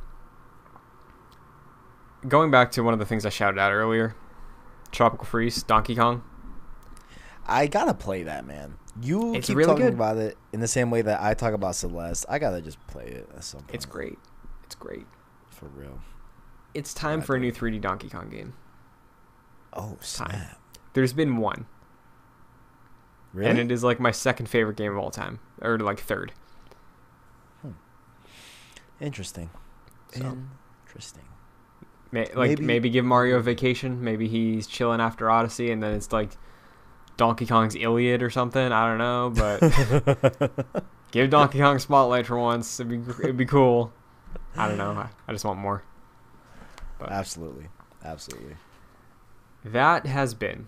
Speaker 1: going back to one of the things I shouted out earlier, Tropical Freeze, Donkey Kong.
Speaker 2: I gotta play that, man. You
Speaker 1: It's
Speaker 2: keep
Speaker 1: really
Speaker 2: talking
Speaker 1: good.
Speaker 2: about it in the same way that I talk about Celeste. I gotta just play it at some point.
Speaker 1: It's great. It's great.
Speaker 2: for real.
Speaker 1: It's time
Speaker 2: I
Speaker 1: for a new 3D Donkey Kong game.
Speaker 2: Oh snap!
Speaker 1: There's been one,
Speaker 2: Really?
Speaker 1: and it is like my second favorite game of all time, or like third. Hmm.
Speaker 2: Interesting.
Speaker 1: So.
Speaker 2: Interesting.
Speaker 1: May, like
Speaker 2: Maybe-
Speaker 1: maybe. give Mario a vacation. Maybe he's chilling after Odyssey, and then it's like Donkey Kong's Iliad or something. I don't know, but give Donkey Kong spotlight for once. It'd be it'd be cool. I don't know. I, I just want more.
Speaker 2: Absolutely. Absolutely.
Speaker 1: That has been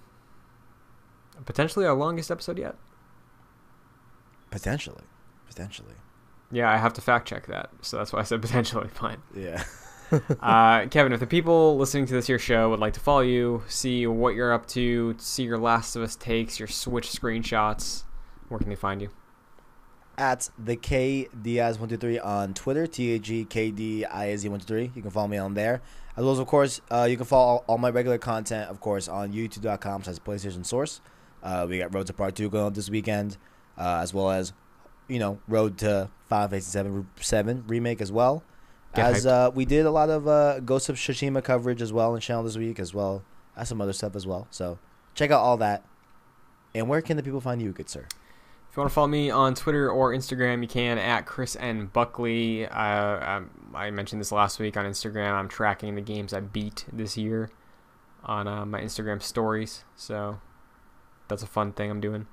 Speaker 1: potentially our longest episode yet.
Speaker 2: Potentially. Potentially.
Speaker 1: Yeah, I have to fact check that, so that's why I said potentially. Fine.
Speaker 2: Yeah.
Speaker 1: Uh, Kevin, if the people listening to this here show would like to follow you, see what you're up to, see your Last of Us takes, your Switch screenshots, where can they find you?
Speaker 2: At the K Diaz one two three on Twitter, T A G K D I A Z one two three. You can follow me on there. As well as, of course, uh, you can follow all, all my regular content, of course, on YouTube.com slash PlayStation Source. Uh, we got Road to Part Two going on this weekend, uh, as well as, you know, Road to Final Fantasy Seven Seven remake as well.
Speaker 1: Get
Speaker 2: as uh, we did a lot of uh, Ghost of Tsushima coverage as well in the channel this week, as well as some other stuff as well. So check out all that. And where can the people find you, good sir?
Speaker 1: If you want to follow me on Twitter or Instagram, you can at Chris N Buckley. Uh, I, I mentioned this last week on Instagram. I'm tracking the games I beat this year on uh, my Instagram stories, so that's a fun thing I'm doing.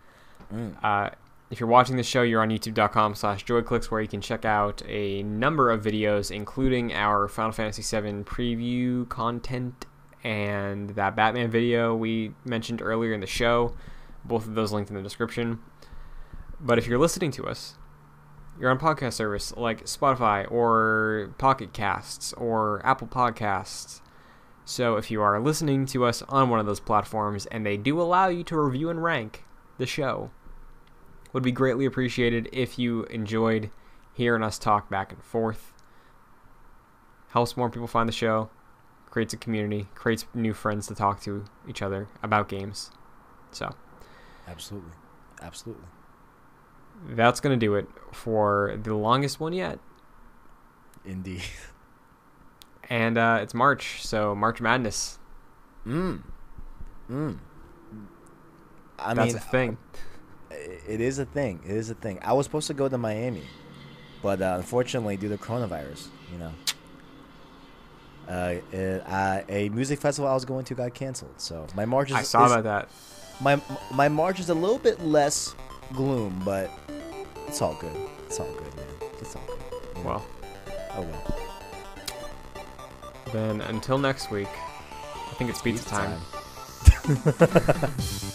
Speaker 1: Uh, if you're watching the show, you're on youtube.com slash joyclicks where you can check out a number of videos, including our Final Fantasy VII preview content and that Batman video we mentioned earlier in the show. Both of those linked in the description. But if you're listening to us, you're on podcast service like Spotify or Pocket Casts or Apple Podcasts. So if you are listening to us on one of those platforms and they do allow you to review and rank the show, would be greatly appreciated if you enjoyed hearing us talk back and forth. Helps more people find the show, creates a community, creates new friends to talk to each other about games. So
Speaker 2: Absolutely. Absolutely.
Speaker 1: that's going to do it for the longest one yet.
Speaker 2: Indeed.
Speaker 1: And uh, it's March, so March Madness.
Speaker 2: Mm. Mm. I
Speaker 1: That's
Speaker 2: mean,
Speaker 1: a thing.
Speaker 2: It is a thing. It is a thing. I was supposed to go to Miami, but uh, unfortunately, due to coronavirus, you know, uh, it, uh, a music festival I was going to got canceled. So my March is.
Speaker 1: I saw
Speaker 2: is-
Speaker 1: about that.
Speaker 2: My my March is a little bit less gloom, but it's all good. It's all good, man. It's all good. you know?
Speaker 1: Well,
Speaker 2: oh well.
Speaker 1: then until next week, I think it's pizza,
Speaker 2: Pizza
Speaker 1: time.
Speaker 2: time.